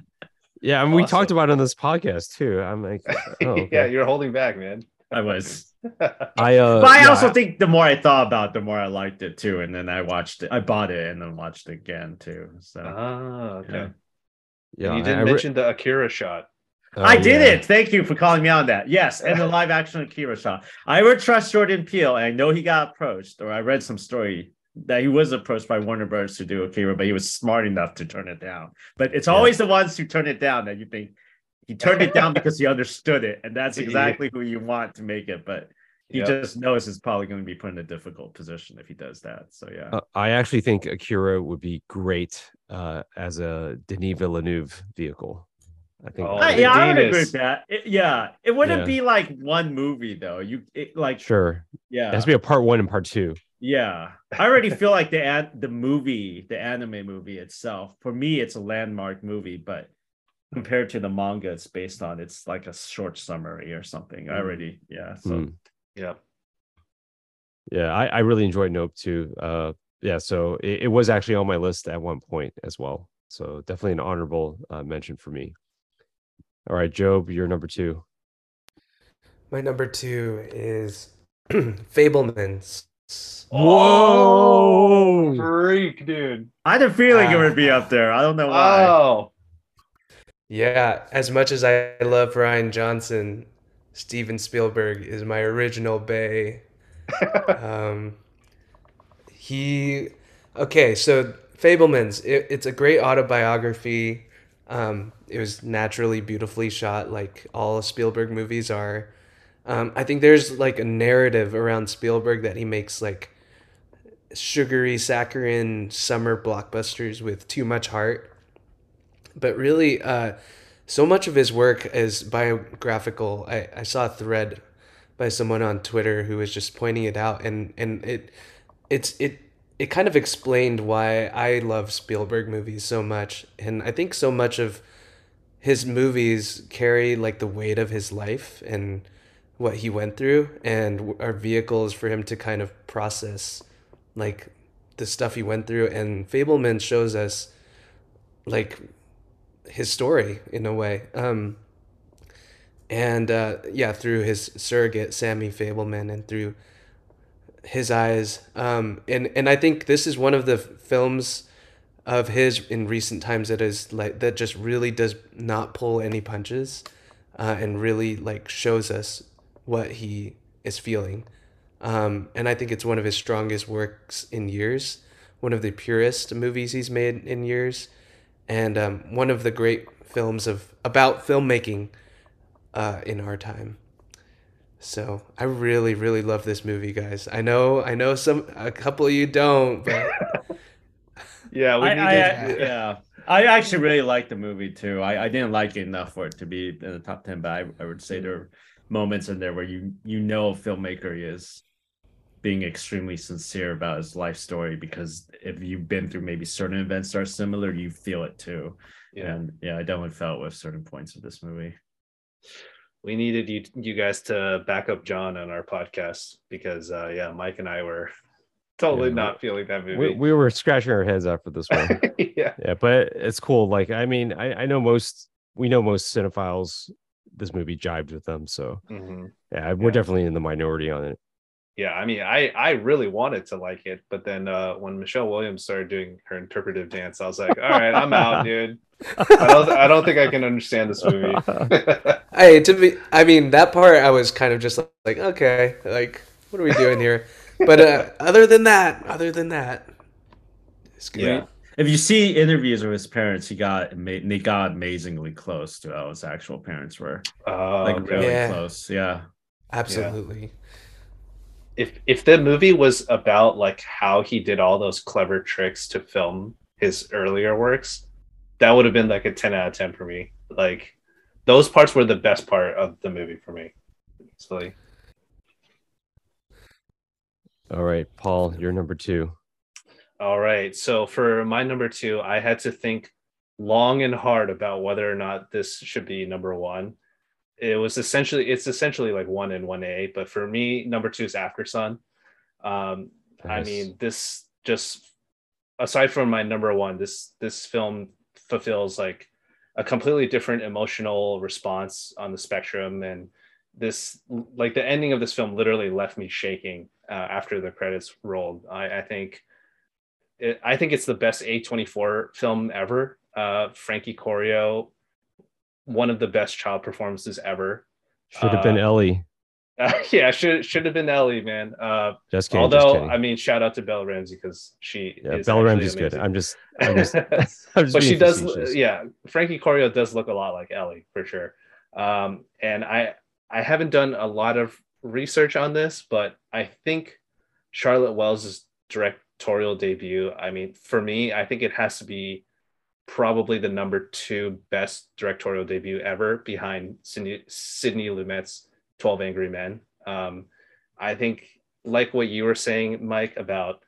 Yeah, and awesome. we talked about it on this podcast too. I'm like, oh, okay. yeah, you're holding back, man. I was. I uh, but I yeah, also think the more I thought about, it, the more I liked it too. And then I watched it. I bought it and then watched it again too. So. Ah, okay. Yeah. yeah and you didn't I, mention the Akira shot. Oh, I did yeah. it. Thank you for calling me on that. Yes, and the live action Akira shot. I would trust Jordan Peele. and I know he got approached, or I read some story that he was approached by Warner Bros. to do Akira, but he was smart enough to turn it down. But it's always yeah. the ones who turn it down that you think he turned it down because he understood it, and that's exactly who you want to make it. But he yep. just knows it's probably going to be put in a difficult position if he does that. So yeah, uh, I actually think Akira would be great uh, as a Denis Villeneuve vehicle. I think. Oh, I, yeah, I would agree with that. It- yeah, it wouldn't Yeah. be like one movie though. You it, like Sure. yeah, It has to be a part one and part two. yeah. I already feel like the the movie, the anime movie itself, for me, it's a landmark movie, but compared to the manga it's based on, it's like a short summary or something. I already yeah. So Hmm. Yeah. Yeah, I, I really enjoyed Nope too. Uh, yeah, so it, it was actually on my list at one point as well. So definitely an honorable uh, mention for me. All right, Job, you're number two. My number two is Fabelmans. Whoa! Freak, dude. I had a feeling it Ah. would be up there. I don't know why. Oh. Yeah, as much as I love Rian Johnson, Steven Spielberg is my original Bay. um, he, okay, so Fabelmans, it, it's a great autobiography. Um, it was naturally beautifully shot, like all Spielberg movies are. Um, I think there's like a narrative around Spielberg that he makes like sugary, saccharine summer blockbusters with too much heart but really uh, so much of his work is biographical. I, I saw a thread by someone on twitter who was just pointing it out and and it it's it it kind of explained why i love spielberg movies so much. And i think so much of his movies carry like the weight of his life and what he went through and are vehicles for him to kind of process like the stuff he went through. And Fabelman shows us like his story in a way. Um, and uh, yeah, through his surrogate Sammy Fabelman and through his eyes. Um, and and I think this is one of the films of his in recent times that is like that just really does not pull any punches, uh, and really like shows us what he is feeling. Um, and I think it's one of his strongest works in years, one of the purest movies he's made in years and um, one of the great films of about filmmaking uh, in our time. So I really, really love this movie, guys. I know, I know some a couple of you don't, but Yeah, we I, need I, to. yeah. I actually really like the movie too. I, I didn't like it enough for it to be in the top ten, but I, I would say there are moments in there where you you know a filmmaker is being extremely sincere about his life story because if you've been through maybe certain events that are similar, you feel it too. Yeah. And yeah, I definitely felt with certain points of this movie. we needed you you guys to back up John on our podcast because uh yeah, Mike and I were totally Yeah, not feeling that We, movie. we were scratching our heads after this one. yeah. yeah, but it's cool. Like, I mean, I, I know most, we know most cinephiles, this movie jibed with them. So Mhm. yeah, we're Yeah. definitely in the minority on it. Yeah, I mean, I I really wanted to like it, but then uh when Michelle Williams started doing her interpretive dance, I was like, all right, I'm out, dude. I don't I don't think I can understand this movie. hey, to be, I mean, that part I was kind of just like, okay, like, what are we doing here? But uh, other than that, other than that, it's good. yeah. If you see interviews with his parents, he got they got amazingly close to how his actual parents were. Uh, Like okay. really Yeah. close. Yeah. absolutely. If if the movie was about like how he did all those clever tricks to film his earlier works, that would have been like a 10 out of 10 for me. Like those parts were the best part of the movie for me. So like, All right, Paul, you're number two. all right. So for my number two, I had to think long and hard about whether or not this should be number one. It was essentially it's essentially like one and one A, but for me, number two is Aftersun. Um, I mean, this just aside from my number one, this this film fulfills like a completely different emotional response on the spectrum, and this like the ending of this film literally left me shaking uh, after the credits rolled. I, I think it, I think it's the best A24 film ever. Uh, Frankie Corio, one of the best child performances ever. Should have been Uh, Ellie. Uh, yeah, should should have been Ellie, man. Uh, Just kidding. Although, kidding. I mean, shout out to Bella Ramsey because she yeah, is Bella actually Ramsey's good. I'm just, I'm just, I'm just but she does, facetious. yeah. Frankie Corio does look a lot like Ellie for sure. Um, and I, I haven't done a lot of research on this, but I think Charlotte Wells' directorial debut. I mean, for me, I think it has to be probably the number two best directorial debut ever behind Sidney, Sidney Lumet's 12 Angry Men. Um, I think, like what you were saying, Mike, about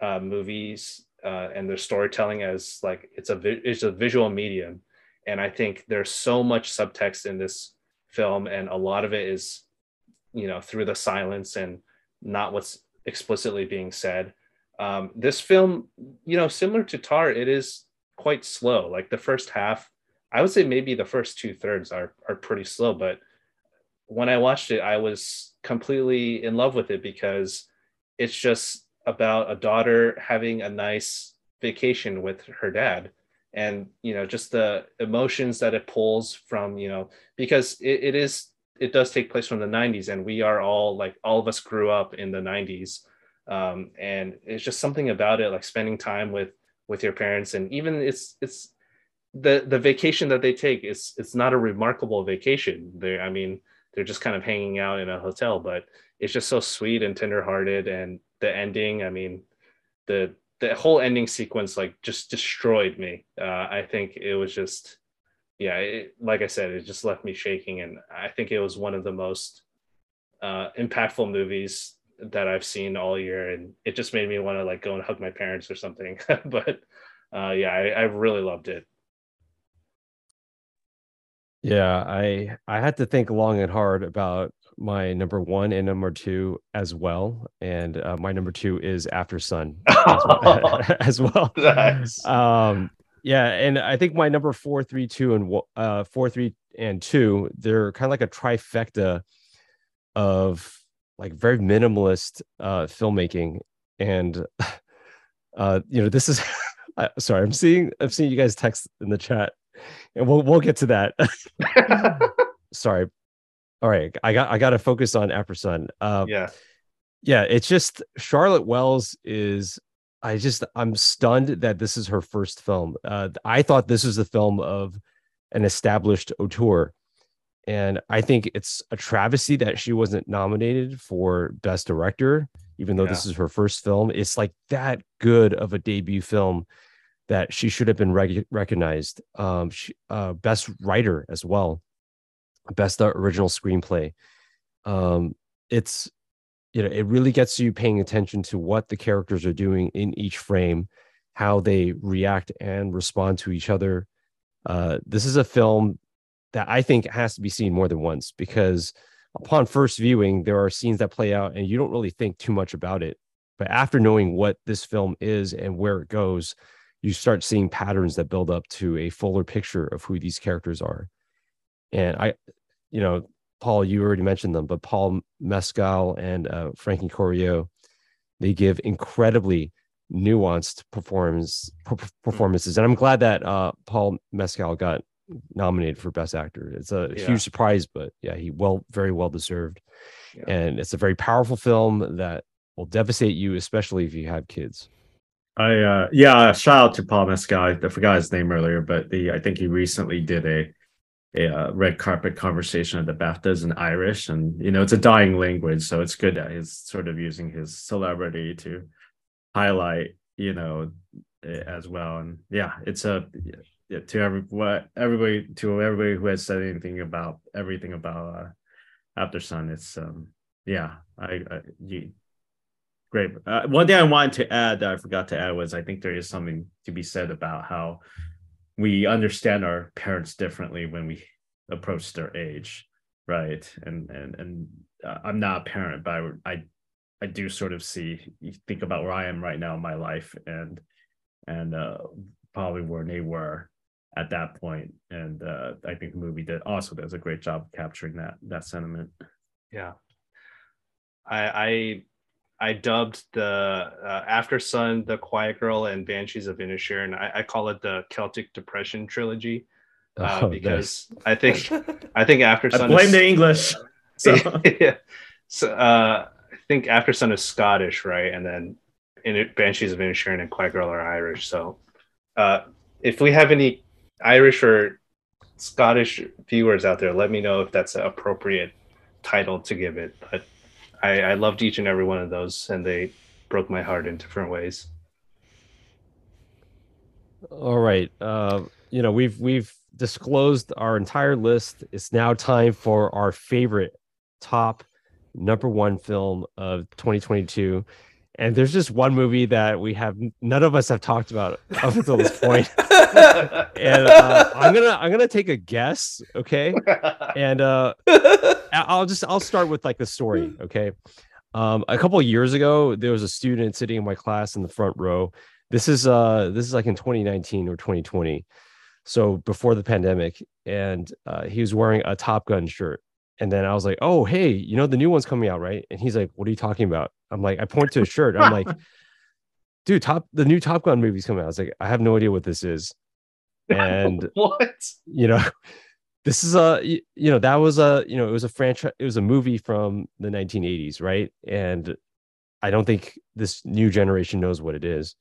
uh, movies uh, and their storytelling as like it's a it's a visual medium, and I think there's so much subtext in this film, and a lot of it is, you know, through the silence and not what's explicitly being said. Um, this film, you know, similar to Tar, it is quite slow. Like the first half, I would say maybe the first two thirds are are pretty slow, but when I watched it, I was completely in love with it because it's just about a daughter having a nice vacation with her dad and you know just the emotions that it pulls from you know because it, it is it does take place from the 90s and we are all like all of us grew up in the 90s um, and it's just something about it like spending time with with your parents and even it's it's the the vacation that they take is it's not a remarkable vacation. They i mean they're just kind of hanging out in a hotel but it's just so sweet and tenderhearted and the ending i mean the the whole ending sequence like just destroyed me. Uh, i think it was just yeah it, like i said it just left me shaking and i think it was one of the most uh, impactful movies that i've seen all year and it just made me want to like go and hug my parents or something but uh, yeah I, I really loved it yeah, I I had to think long and hard about my number one and number two as well, and uh, my number two is Aftersun as well. as well. Nice. Um, yeah, and I think my number four, three, two, and uh, four, three, and two, they're kind of like a trifecta of like very minimalist uh, filmmaking, and uh, you know, this is. I, sorry, I'm seeing I'm seeing you guys text in the chat and we'll we'll get to that. Sorry. All right, I got I got to focus on Aftersun. Uh, yeah, yeah. It's just Charlotte Wells is. I just I'm stunned that this is her first film. Uh, I thought this was the film of an established auteur, and I think it's a travesty that she wasn't nominated for best director, even though yeah. this is her first film. It's like that good of a debut film that she should have been rec- recognized. Um, she, uh, best writer as well, best original screenplay. Um, it's you know it really gets you paying attention to what the characters are doing in each frame, how they react and respond to each other. Uh, this is a film that I think has to be seen more than once because upon first viewing, there are scenes that play out and you don't really think too much about it. But after knowing what this film is and where it goes, you start seeing patterns that build up to a fuller picture of who these characters are. And I, you know, Paul, you already mentioned them, but Paul Mescal and uh, Frankie Corio, they give incredibly nuanced performance performances, and I'm glad that uh, Paul Mescal got nominated for Best Actor. It's a yeah. huge surprise, but yeah, he well, very well deserved. Yeah. And it's a very powerful film that will devastate you, especially if you have kids. I uh yeah, shout out to Paul Mescal. I forgot his name earlier, but the I think he recently did a a uh, red carpet conversation at the BAFTAs in Irish, and you know it's a dying language, so it's good that he's sort of using his celebrity to highlight, you know, as well. And yeah, it's a yeah, to every what everybody to everybody who has said anything about everything about uh, Aftersun. It's um yeah, I, I you Great. Uh, one thing I wanted to add that I forgot to add was I think there is something to be said about how we understand our parents differently when we approach their age, right? And and and uh, I'm not a parent, but I, I I do sort of see think about where I am right now in my life and and uh, probably where they were at that point. And uh, I think the movie did also does a great job capturing that that sentiment. Yeah. I I I dubbed the uh, Aftersun, The Quiet Girl, and Banshees of Inisherin. I, I call it the Celtic Depression trilogy uh, oh, because nice. I think I think Aftersun. I blame is, the English. So. yeah, so uh, I think Aftersun is Scottish, right? And then in it, Banshees of Inisherin and Quiet Girl are Irish. So uh, if we have any Irish or Scottish viewers out there, let me know if that's an appropriate title to give it. But I, I loved each and every one of those, and they broke my heart in different ways. All right. Uh, you know, we've we've disclosed our entire list. It's now time for our favorite top number one film of 2022. And there's just one movie that we have none of us have talked about up until this point. and uh, I'm gonna I'm gonna take a guess, okay? And uh, I'll just I'll start with like the story, okay? Um, a couple of years ago, there was a student sitting in my class in the front row. This is uh this is like in 2019 or 2020, so before the pandemic, and uh, he was wearing a Top Gun shirt. And then I was like, "Oh, hey, you know the new one's coming out, right?" And he's like, "What are you talking about?" I'm like, I point to a shirt. I'm like, "Dude, top the new Top Gun movie's coming out." I was like, "I have no idea what this is," and what? you know, this is a you, you know that was a you know it was a franchise it was a movie from the 1980s, right? And I don't think this new generation knows what it is,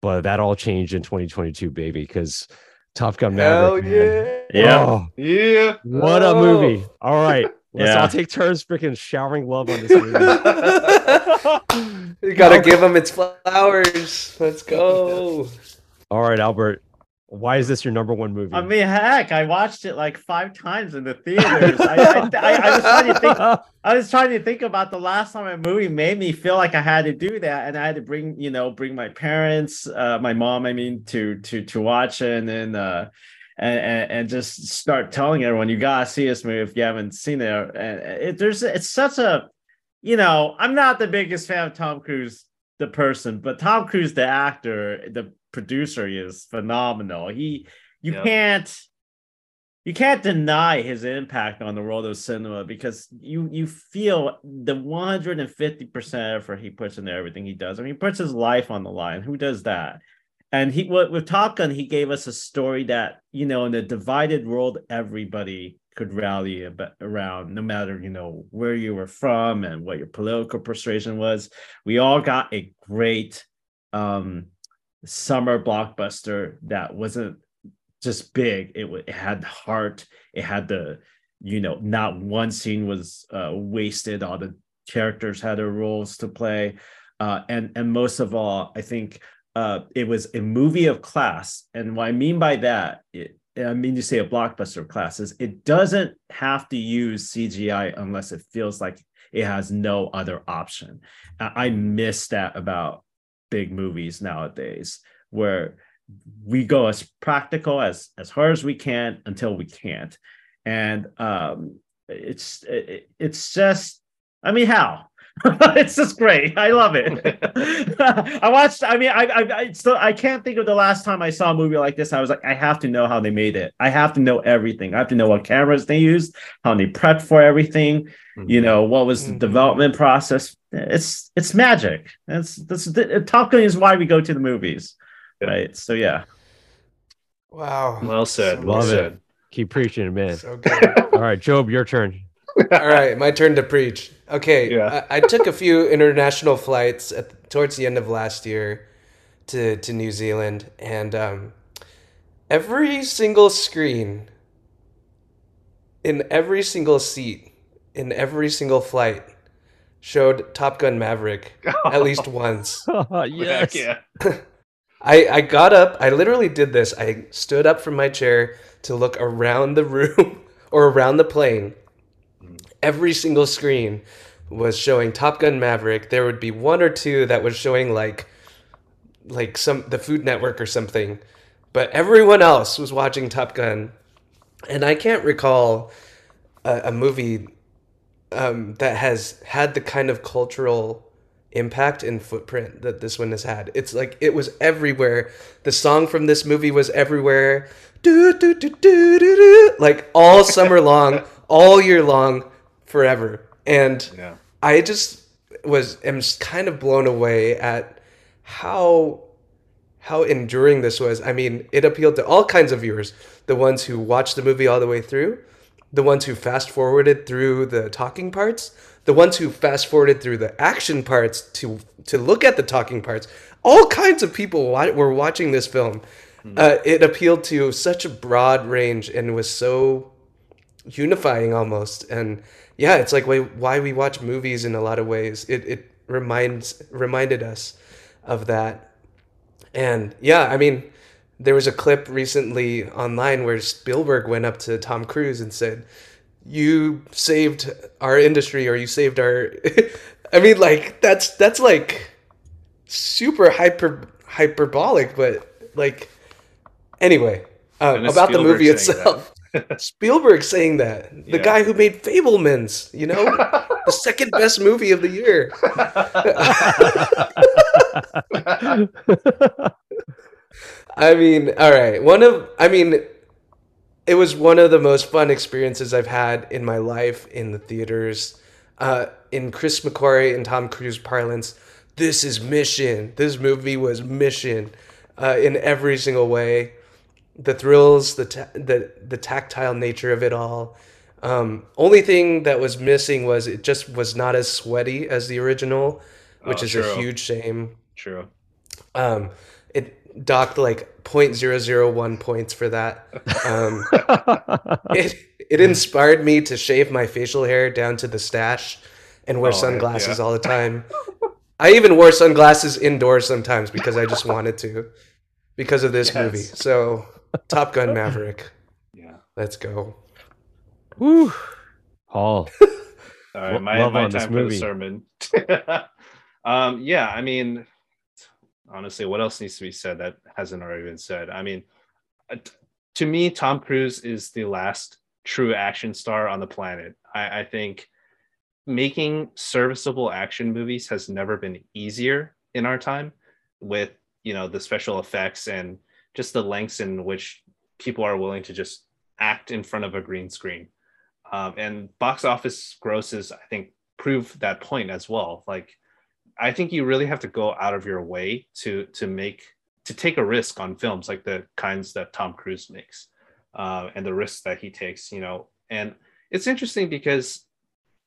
but that all changed in 2022, baby, because Top Gun Hell Maverick. man. yeah. Yeah. Oh, Yeah. what a oh. movie! All right, let's Yeah. all take turns freaking showering love on this movie. you gotta give them its flowers. Let's go. all right, Albert, why is this your number one movie? I mean, heck, I watched it like five times in the theaters. I, I, I, I was trying to think. I was trying to think about the last time a movie made me feel like I had to do that, and I had to bring, you know, bring my parents, uh, my mom, I mean, to to to watch it, and then uh, and, and and just start telling everyone you gotta see this movie if you haven't seen it. And it, there's it's such a, you know, I'm not the biggest fan of Tom Cruise, the person, but Tom Cruise, the actor, the producer, is phenomenal. He you Yep. can't you can't deny his impact on the world of cinema because you you feel the 150% effort he puts into everything he does. I mean, he puts his life on the line. Who does that? And he with, with Top Gun, he gave us a story that, you know, in a divided world, everybody could rally ab- around, no matter, you know, where you were from and what your political persuasion was. We all got a great um summer blockbuster that wasn't just big. It, it had heart. It had the, you know, not one scene was uh, wasted. All the characters had their roles to play, uh, and and most of all, I think uh, it was a movie of class. And what I mean by that, it, I mean to say a blockbuster of class is it doesn't have to use CGI unless it feels like it has no other option. I miss that about big movies nowadays, where we go as practical as as hard as we can until we can't. And um it's it, it's just i mean how it's just great i love it i watched i mean I, I i still i can't think of the last time i saw a movie like this i was like i have to know how they made it i have to know everything i have to know what cameras they used how they prepped for everything you know what was the Mhm. development process it's it's magic That's this top gun is why we go to the movies Yeah. right so yeah Wow. Well said. So well Love it. said. Keep preaching, man. So good. All right, Job, your turn. All right, my turn to preach. Okay, Yeah. I, I took a few international flights at, towards the end of last year to to New Zealand, and um, every single screen in every single seat in every single flight showed Top Gun Maverick at least once. yes. Yeah. I, I got up, I literally did this. I stood up from my chair to look around the room or around the plane. Every single screen was showing Top Gun Maverick. There would be one or two that was showing like like some the Food Network or something. But everyone else was watching Top Gun. And I can't recall a, a movie um, that has had the kind of cultural impact and footprint that this one has had. It's like it was everywhere. The song from this movie was everywhere. Do, do, do, do, do, do, like all summer long, all year long, forever. And Yeah. I just was am kind of blown away at how how enduring this was. I mean, it appealed to all kinds of viewers. The ones who watched the movie all the way through, the ones who fast forwarded through the talking parts, the ones who fast forwarded through the action parts to to look at the talking parts. All kinds of people were watching this film. Uh, it appealed to such a broad range and was so unifying almost. And yeah, it's like why, why we watch movies in a lot of ways. It it reminds reminded us of that. And yeah, I mean, there was a clip recently online where Spielberg went up to Tom Cruise and said, "You saved our industry, or you saved our." I mean, like that's that's like super hyper hyperbolic, but like anyway, um, about the movie itself. Spielberg saying that the yeah. guy who made Fabelmans, you know, the second best movie of the year. I mean, all right. One of, I mean, it was one of the most fun experiences I've had in my life in the theaters. Uh, in Chris McQuarrie and Tom Cruise parlance, this is mission. This movie was mission uh, in every single way. The thrills, the ta- the the tactile nature of it all. Um, only thing that was missing was it just was not as sweaty as the original, which oh, is a huge shame. True. Um, it docked like 0.001 points for that. Um, it it inspired me to shave my facial hair down to the stash and wear oh, sunglasses yeah. all the time. I even wore sunglasses indoors sometimes because I just wanted to, because of this yes. movie. So, Top Gun Maverick. Yeah, let's go. Woo, Paul. All right, my, my time for the sermon. um, yeah, I mean, honestly, what else needs to be said that hasn't already been said? I mean, uh, to me, Tom Cruise is the last true action star on the planet. I, I think making serviceable action movies has never been easier in our time with you know the special effects and just the lengths in which people are willing to just act in front of a green screen. Um, and box office grosses i think prove that point as well. Like i think you really have to go out of your way to to make to take a risk on films like the kinds that tom cruise makes uh, and the risks that he takes you know. And it's interesting because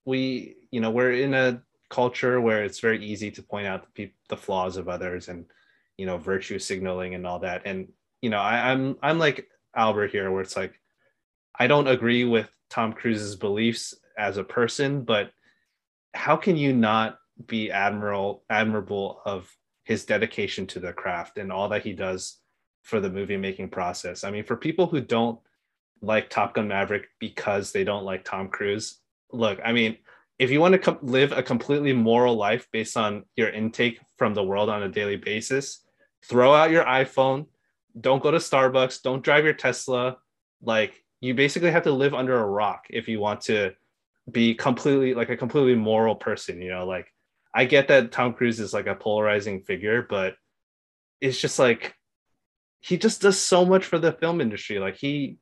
we you know we're in a culture where it's very easy to point out the, pe- the flaws of others and you know virtue signaling and all that. And you know I, i'm i'm like albert here where it's like i don't agree with tom cruise's beliefs as a person but how can you not be admiral admirable of his dedication to the craft and all that he does for the movie making process? I mean for people who don't like top gun maverick because they don't like tom cruise look, I mean, if you want to com- live a completely moral life based on your intake from the world on a daily basis, throw out your iPhone, don't go to Starbucks, don't drive your Tesla. Like, you basically have to live under a rock if you want to be completely like a completely moral person, you know, like I get that Tom Cruise is like a polarizing figure, but it's just like he just does so much for the film industry. Like he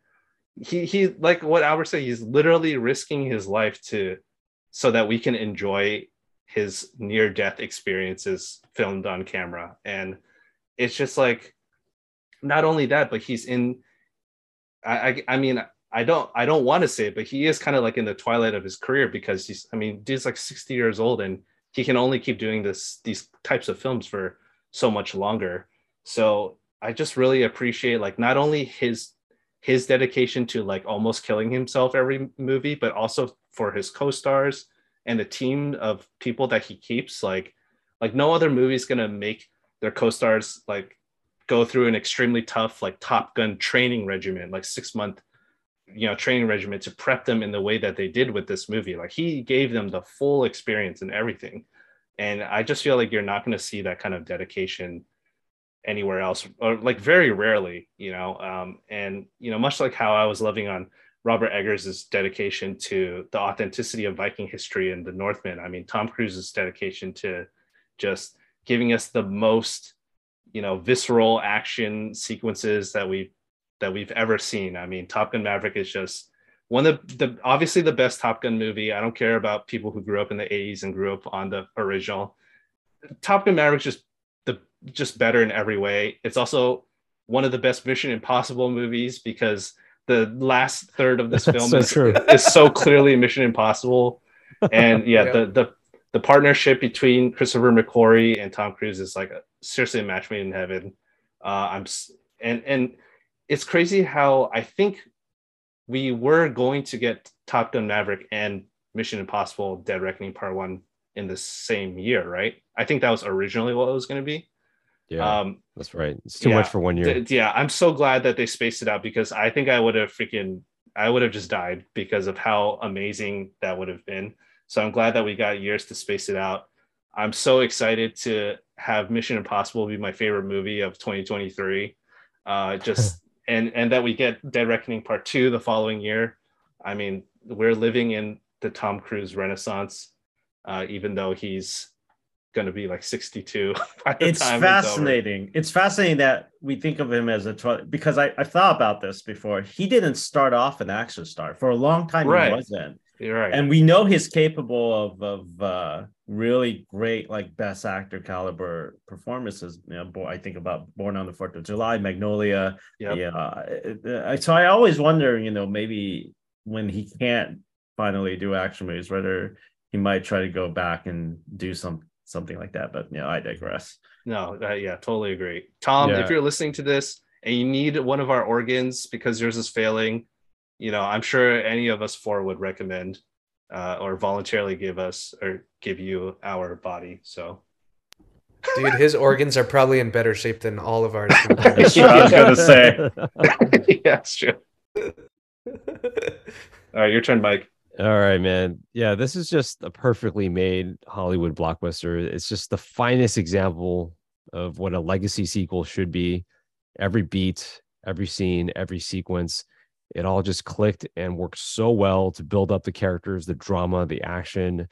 he he like what Albert said, he's literally risking his life to so that we can enjoy his near death experiences filmed on camera. And it's just like not only that, but he's in I I, I mean I don't I don't want to say it, but he is kind of like in the twilight of his career because he's I mean, dude's like 60 years old and he can only keep doing this these types of films for so much longer. So I just really appreciate like not only his his dedication to like almost killing himself every movie, but also for his co-stars and the team of people that he keeps. Like, like no other movie is gonna make their co-stars like go through an extremely tough like Top Gun training regimen, like six month, you know, training regimen to prep them in the way that they did with this movie. Like he gave them the full experience and everything. And I just feel like you're not going to see that kind of dedication anywhere else or like very rarely you know um, and you know much like how i was loving on robert eggers' dedication to the authenticity of viking history and the Northman i mean tom cruise's dedication to just giving us the most you know visceral action sequences that we that we've ever seen. I mean top gun maverick is just one of the, the obviously the best top gun movie. I don't care about people who grew up in the 80s and grew up on the original. Top gun maverick just the just better in every way. It's also one of the best Mission Impossible movies because the last third of this film so is, is so clearly Mission Impossible. And yeah, the the the partnership between Christopher McQuarrie and Tom Cruise is like a, seriously a match made in heaven. Uh, I'm and and it's crazy how I think we were going to get Top Gun Maverick and Mission Impossible Dead Reckoning Part One in the same year, right? I think that was originally what it was going to be. Yeah, Um, that's right. It's too yeah, much for one year. th- yeah, I'm so glad that they spaced it out because I think I would have freaking I would have just died because of how amazing that would have been. So I'm glad that we got years to space it out. I'm so excited to have Mission Impossible be my favorite movie of 2023. Uh, just and and that we get Dead Reckoning Part Two the following year. I mean, we're living in the Tom Cruise renaissance, uh, even though he's going to be like 62 by the it's fascinating. It's, fascinating that we think of him as a tw- because I I thought about this before. He didn't start off an action star for a long time. Right. He wasn't, You're right. and we know he's capable of of uh, really great like best actor caliber performances. You know, bo- I think about Born on the Fourth of July, Magnolia. Yep. Yeah. uh, uh, So I always wonder, you know, maybe when he can't finally do action movies, whether he might try to go back and do some something like that. But you know, I digress. No, uh, yeah, totally agree. Tom, Yeah. if you're listening to this and you need one of our organs because yours is failing, you know, I'm sure any of us four would recommend uh, or voluntarily give us or give you our body. So, Dude, his organs are probably in better shape than all of ours. That's what I was gonna say. yeah, it's true. All right, your turn, Mike. All right, man. Yeah, this is just a perfectly made Hollywood blockbuster. It's just the finest example of what a legacy sequel should be. Every beat, every scene, every sequence, it all just clicked and worked so well to build up the characters, the drama, the action.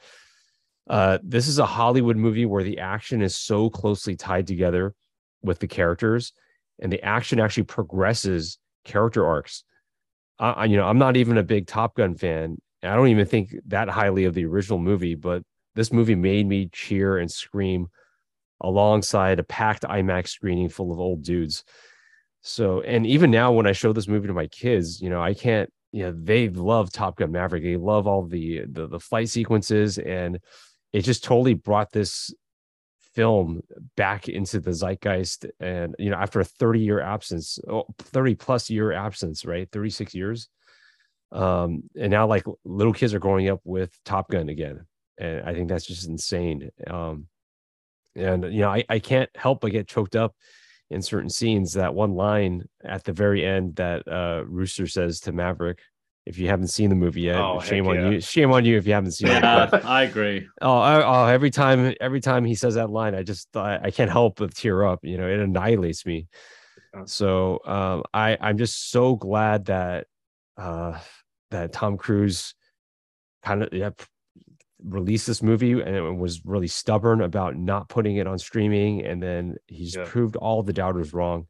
Uh, this is a Hollywood movie where the action is so closely tied together with the characters, and the action actually progresses character arcs. I, you know, I'm not even a big Top Gun fan. I don't even think that highly of the original movie, but this movie made me cheer and scream alongside a packed IMAX screening full of old dudes. So, and even now when I show this movie to my kids, you know, I can't, you know, they love Top Gun Maverick. They love all the the, the flight sequences and it just totally brought this film back into the zeitgeist. And you know after a 30 year absence oh, 30 plus year absence right? 36 years. Um and now like little kids are growing up with top gun again and i think that's just insane. Um and you know i, I can't help but get choked up in certain scenes that one line at the very end that uh rooster says to maverick if you haven't seen the movie yet Oh, shame on yeah. you shame on you if you haven't seen it but I agree. Oh, I, oh, every time, every time he says that line, I just, I, I can't help but tear up. You know, it annihilates me. Yeah. So, um, I, I'm just so glad that, uh, that Tom Cruise kind of yeah, released this movie and was really stubborn about not putting it on streaming, and then he's Yeah. proved all the doubters wrong.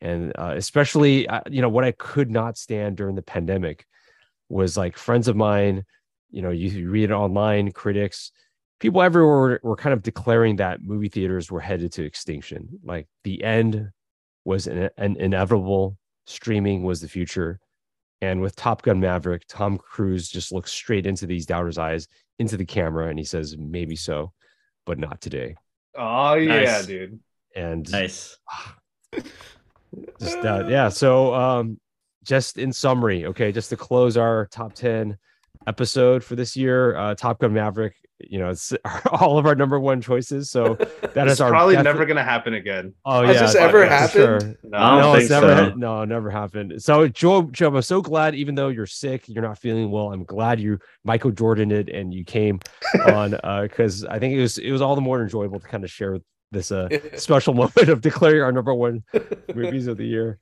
And uh, especially, uh, you know, what I could not stand during the pandemic was like friends of mine you know, you, you read it online, critics, people everywhere were, were kind of declaring that movie theaters were headed to extinction. Like the end was an, an inevitable, streaming was the future. And with Top Gun Maverick, Tom Cruise just looks straight into these doubters' eyes, into the camera, and he says, maybe so, but not today. Oh yeah, Nice. dude. And Nice. just uh, yeah so um just in summary okay just to close our top 10 episode for this year uh top gun maverick you know it's all of our number one choices so that is our probably defi- never gonna happen again. oh Has yeah this ever for happened? sure. No, I no, it's never so. no, never happened. So Joe, Joe, I'm so glad, even though you're sick, you're not feeling well. I'm glad you Michael Jordan it and you came on uh because I think it was it was all the more enjoyable to kind of share this uh special moment of declaring our number one movies of the year.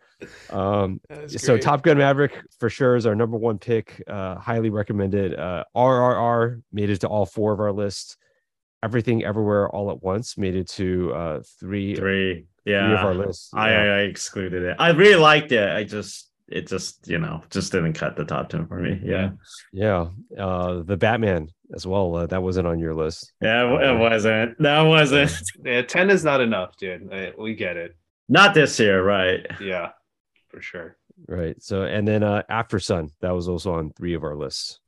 Um so great. Top Gun Maverick for sure is our number one pick. Uh, highly recommended. Uh, RRR made it to all four of our lists. Everything Everywhere All at Once made it to uh, three, Three. three Yeah. of our lists. I, Yeah. I I excluded it. I really liked it. I just it just you know just didn't cut the top ten for me. Yeah. yeah. Uh, the Batman as well. Uh, that wasn't on your list. Yeah, it, it wasn't. That wasn't. Yeah, ten is not enough, dude. We get it. Not this year, right? Yeah, for sure. Right. So and then uh, Aftersun that was also on three of our lists.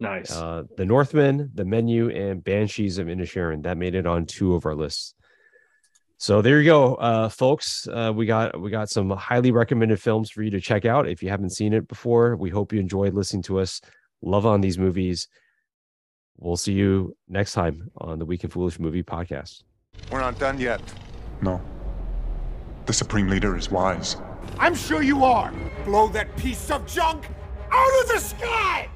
Nice. Uh, the Northman, the Menu, and Banshees of Inisherin that made it on two of our lists. So there you go, uh, folks. Uh, we got we got some highly recommended films for you to check out if you haven't seen it before. We hope you enjoyed listening to us. Love on these movies. We'll see you next time on the Week in Foolish Movie Podcast. We're not done yet. No. The Supreme Leader is wise. I'm sure you are. Blow that piece of junk out of the sky!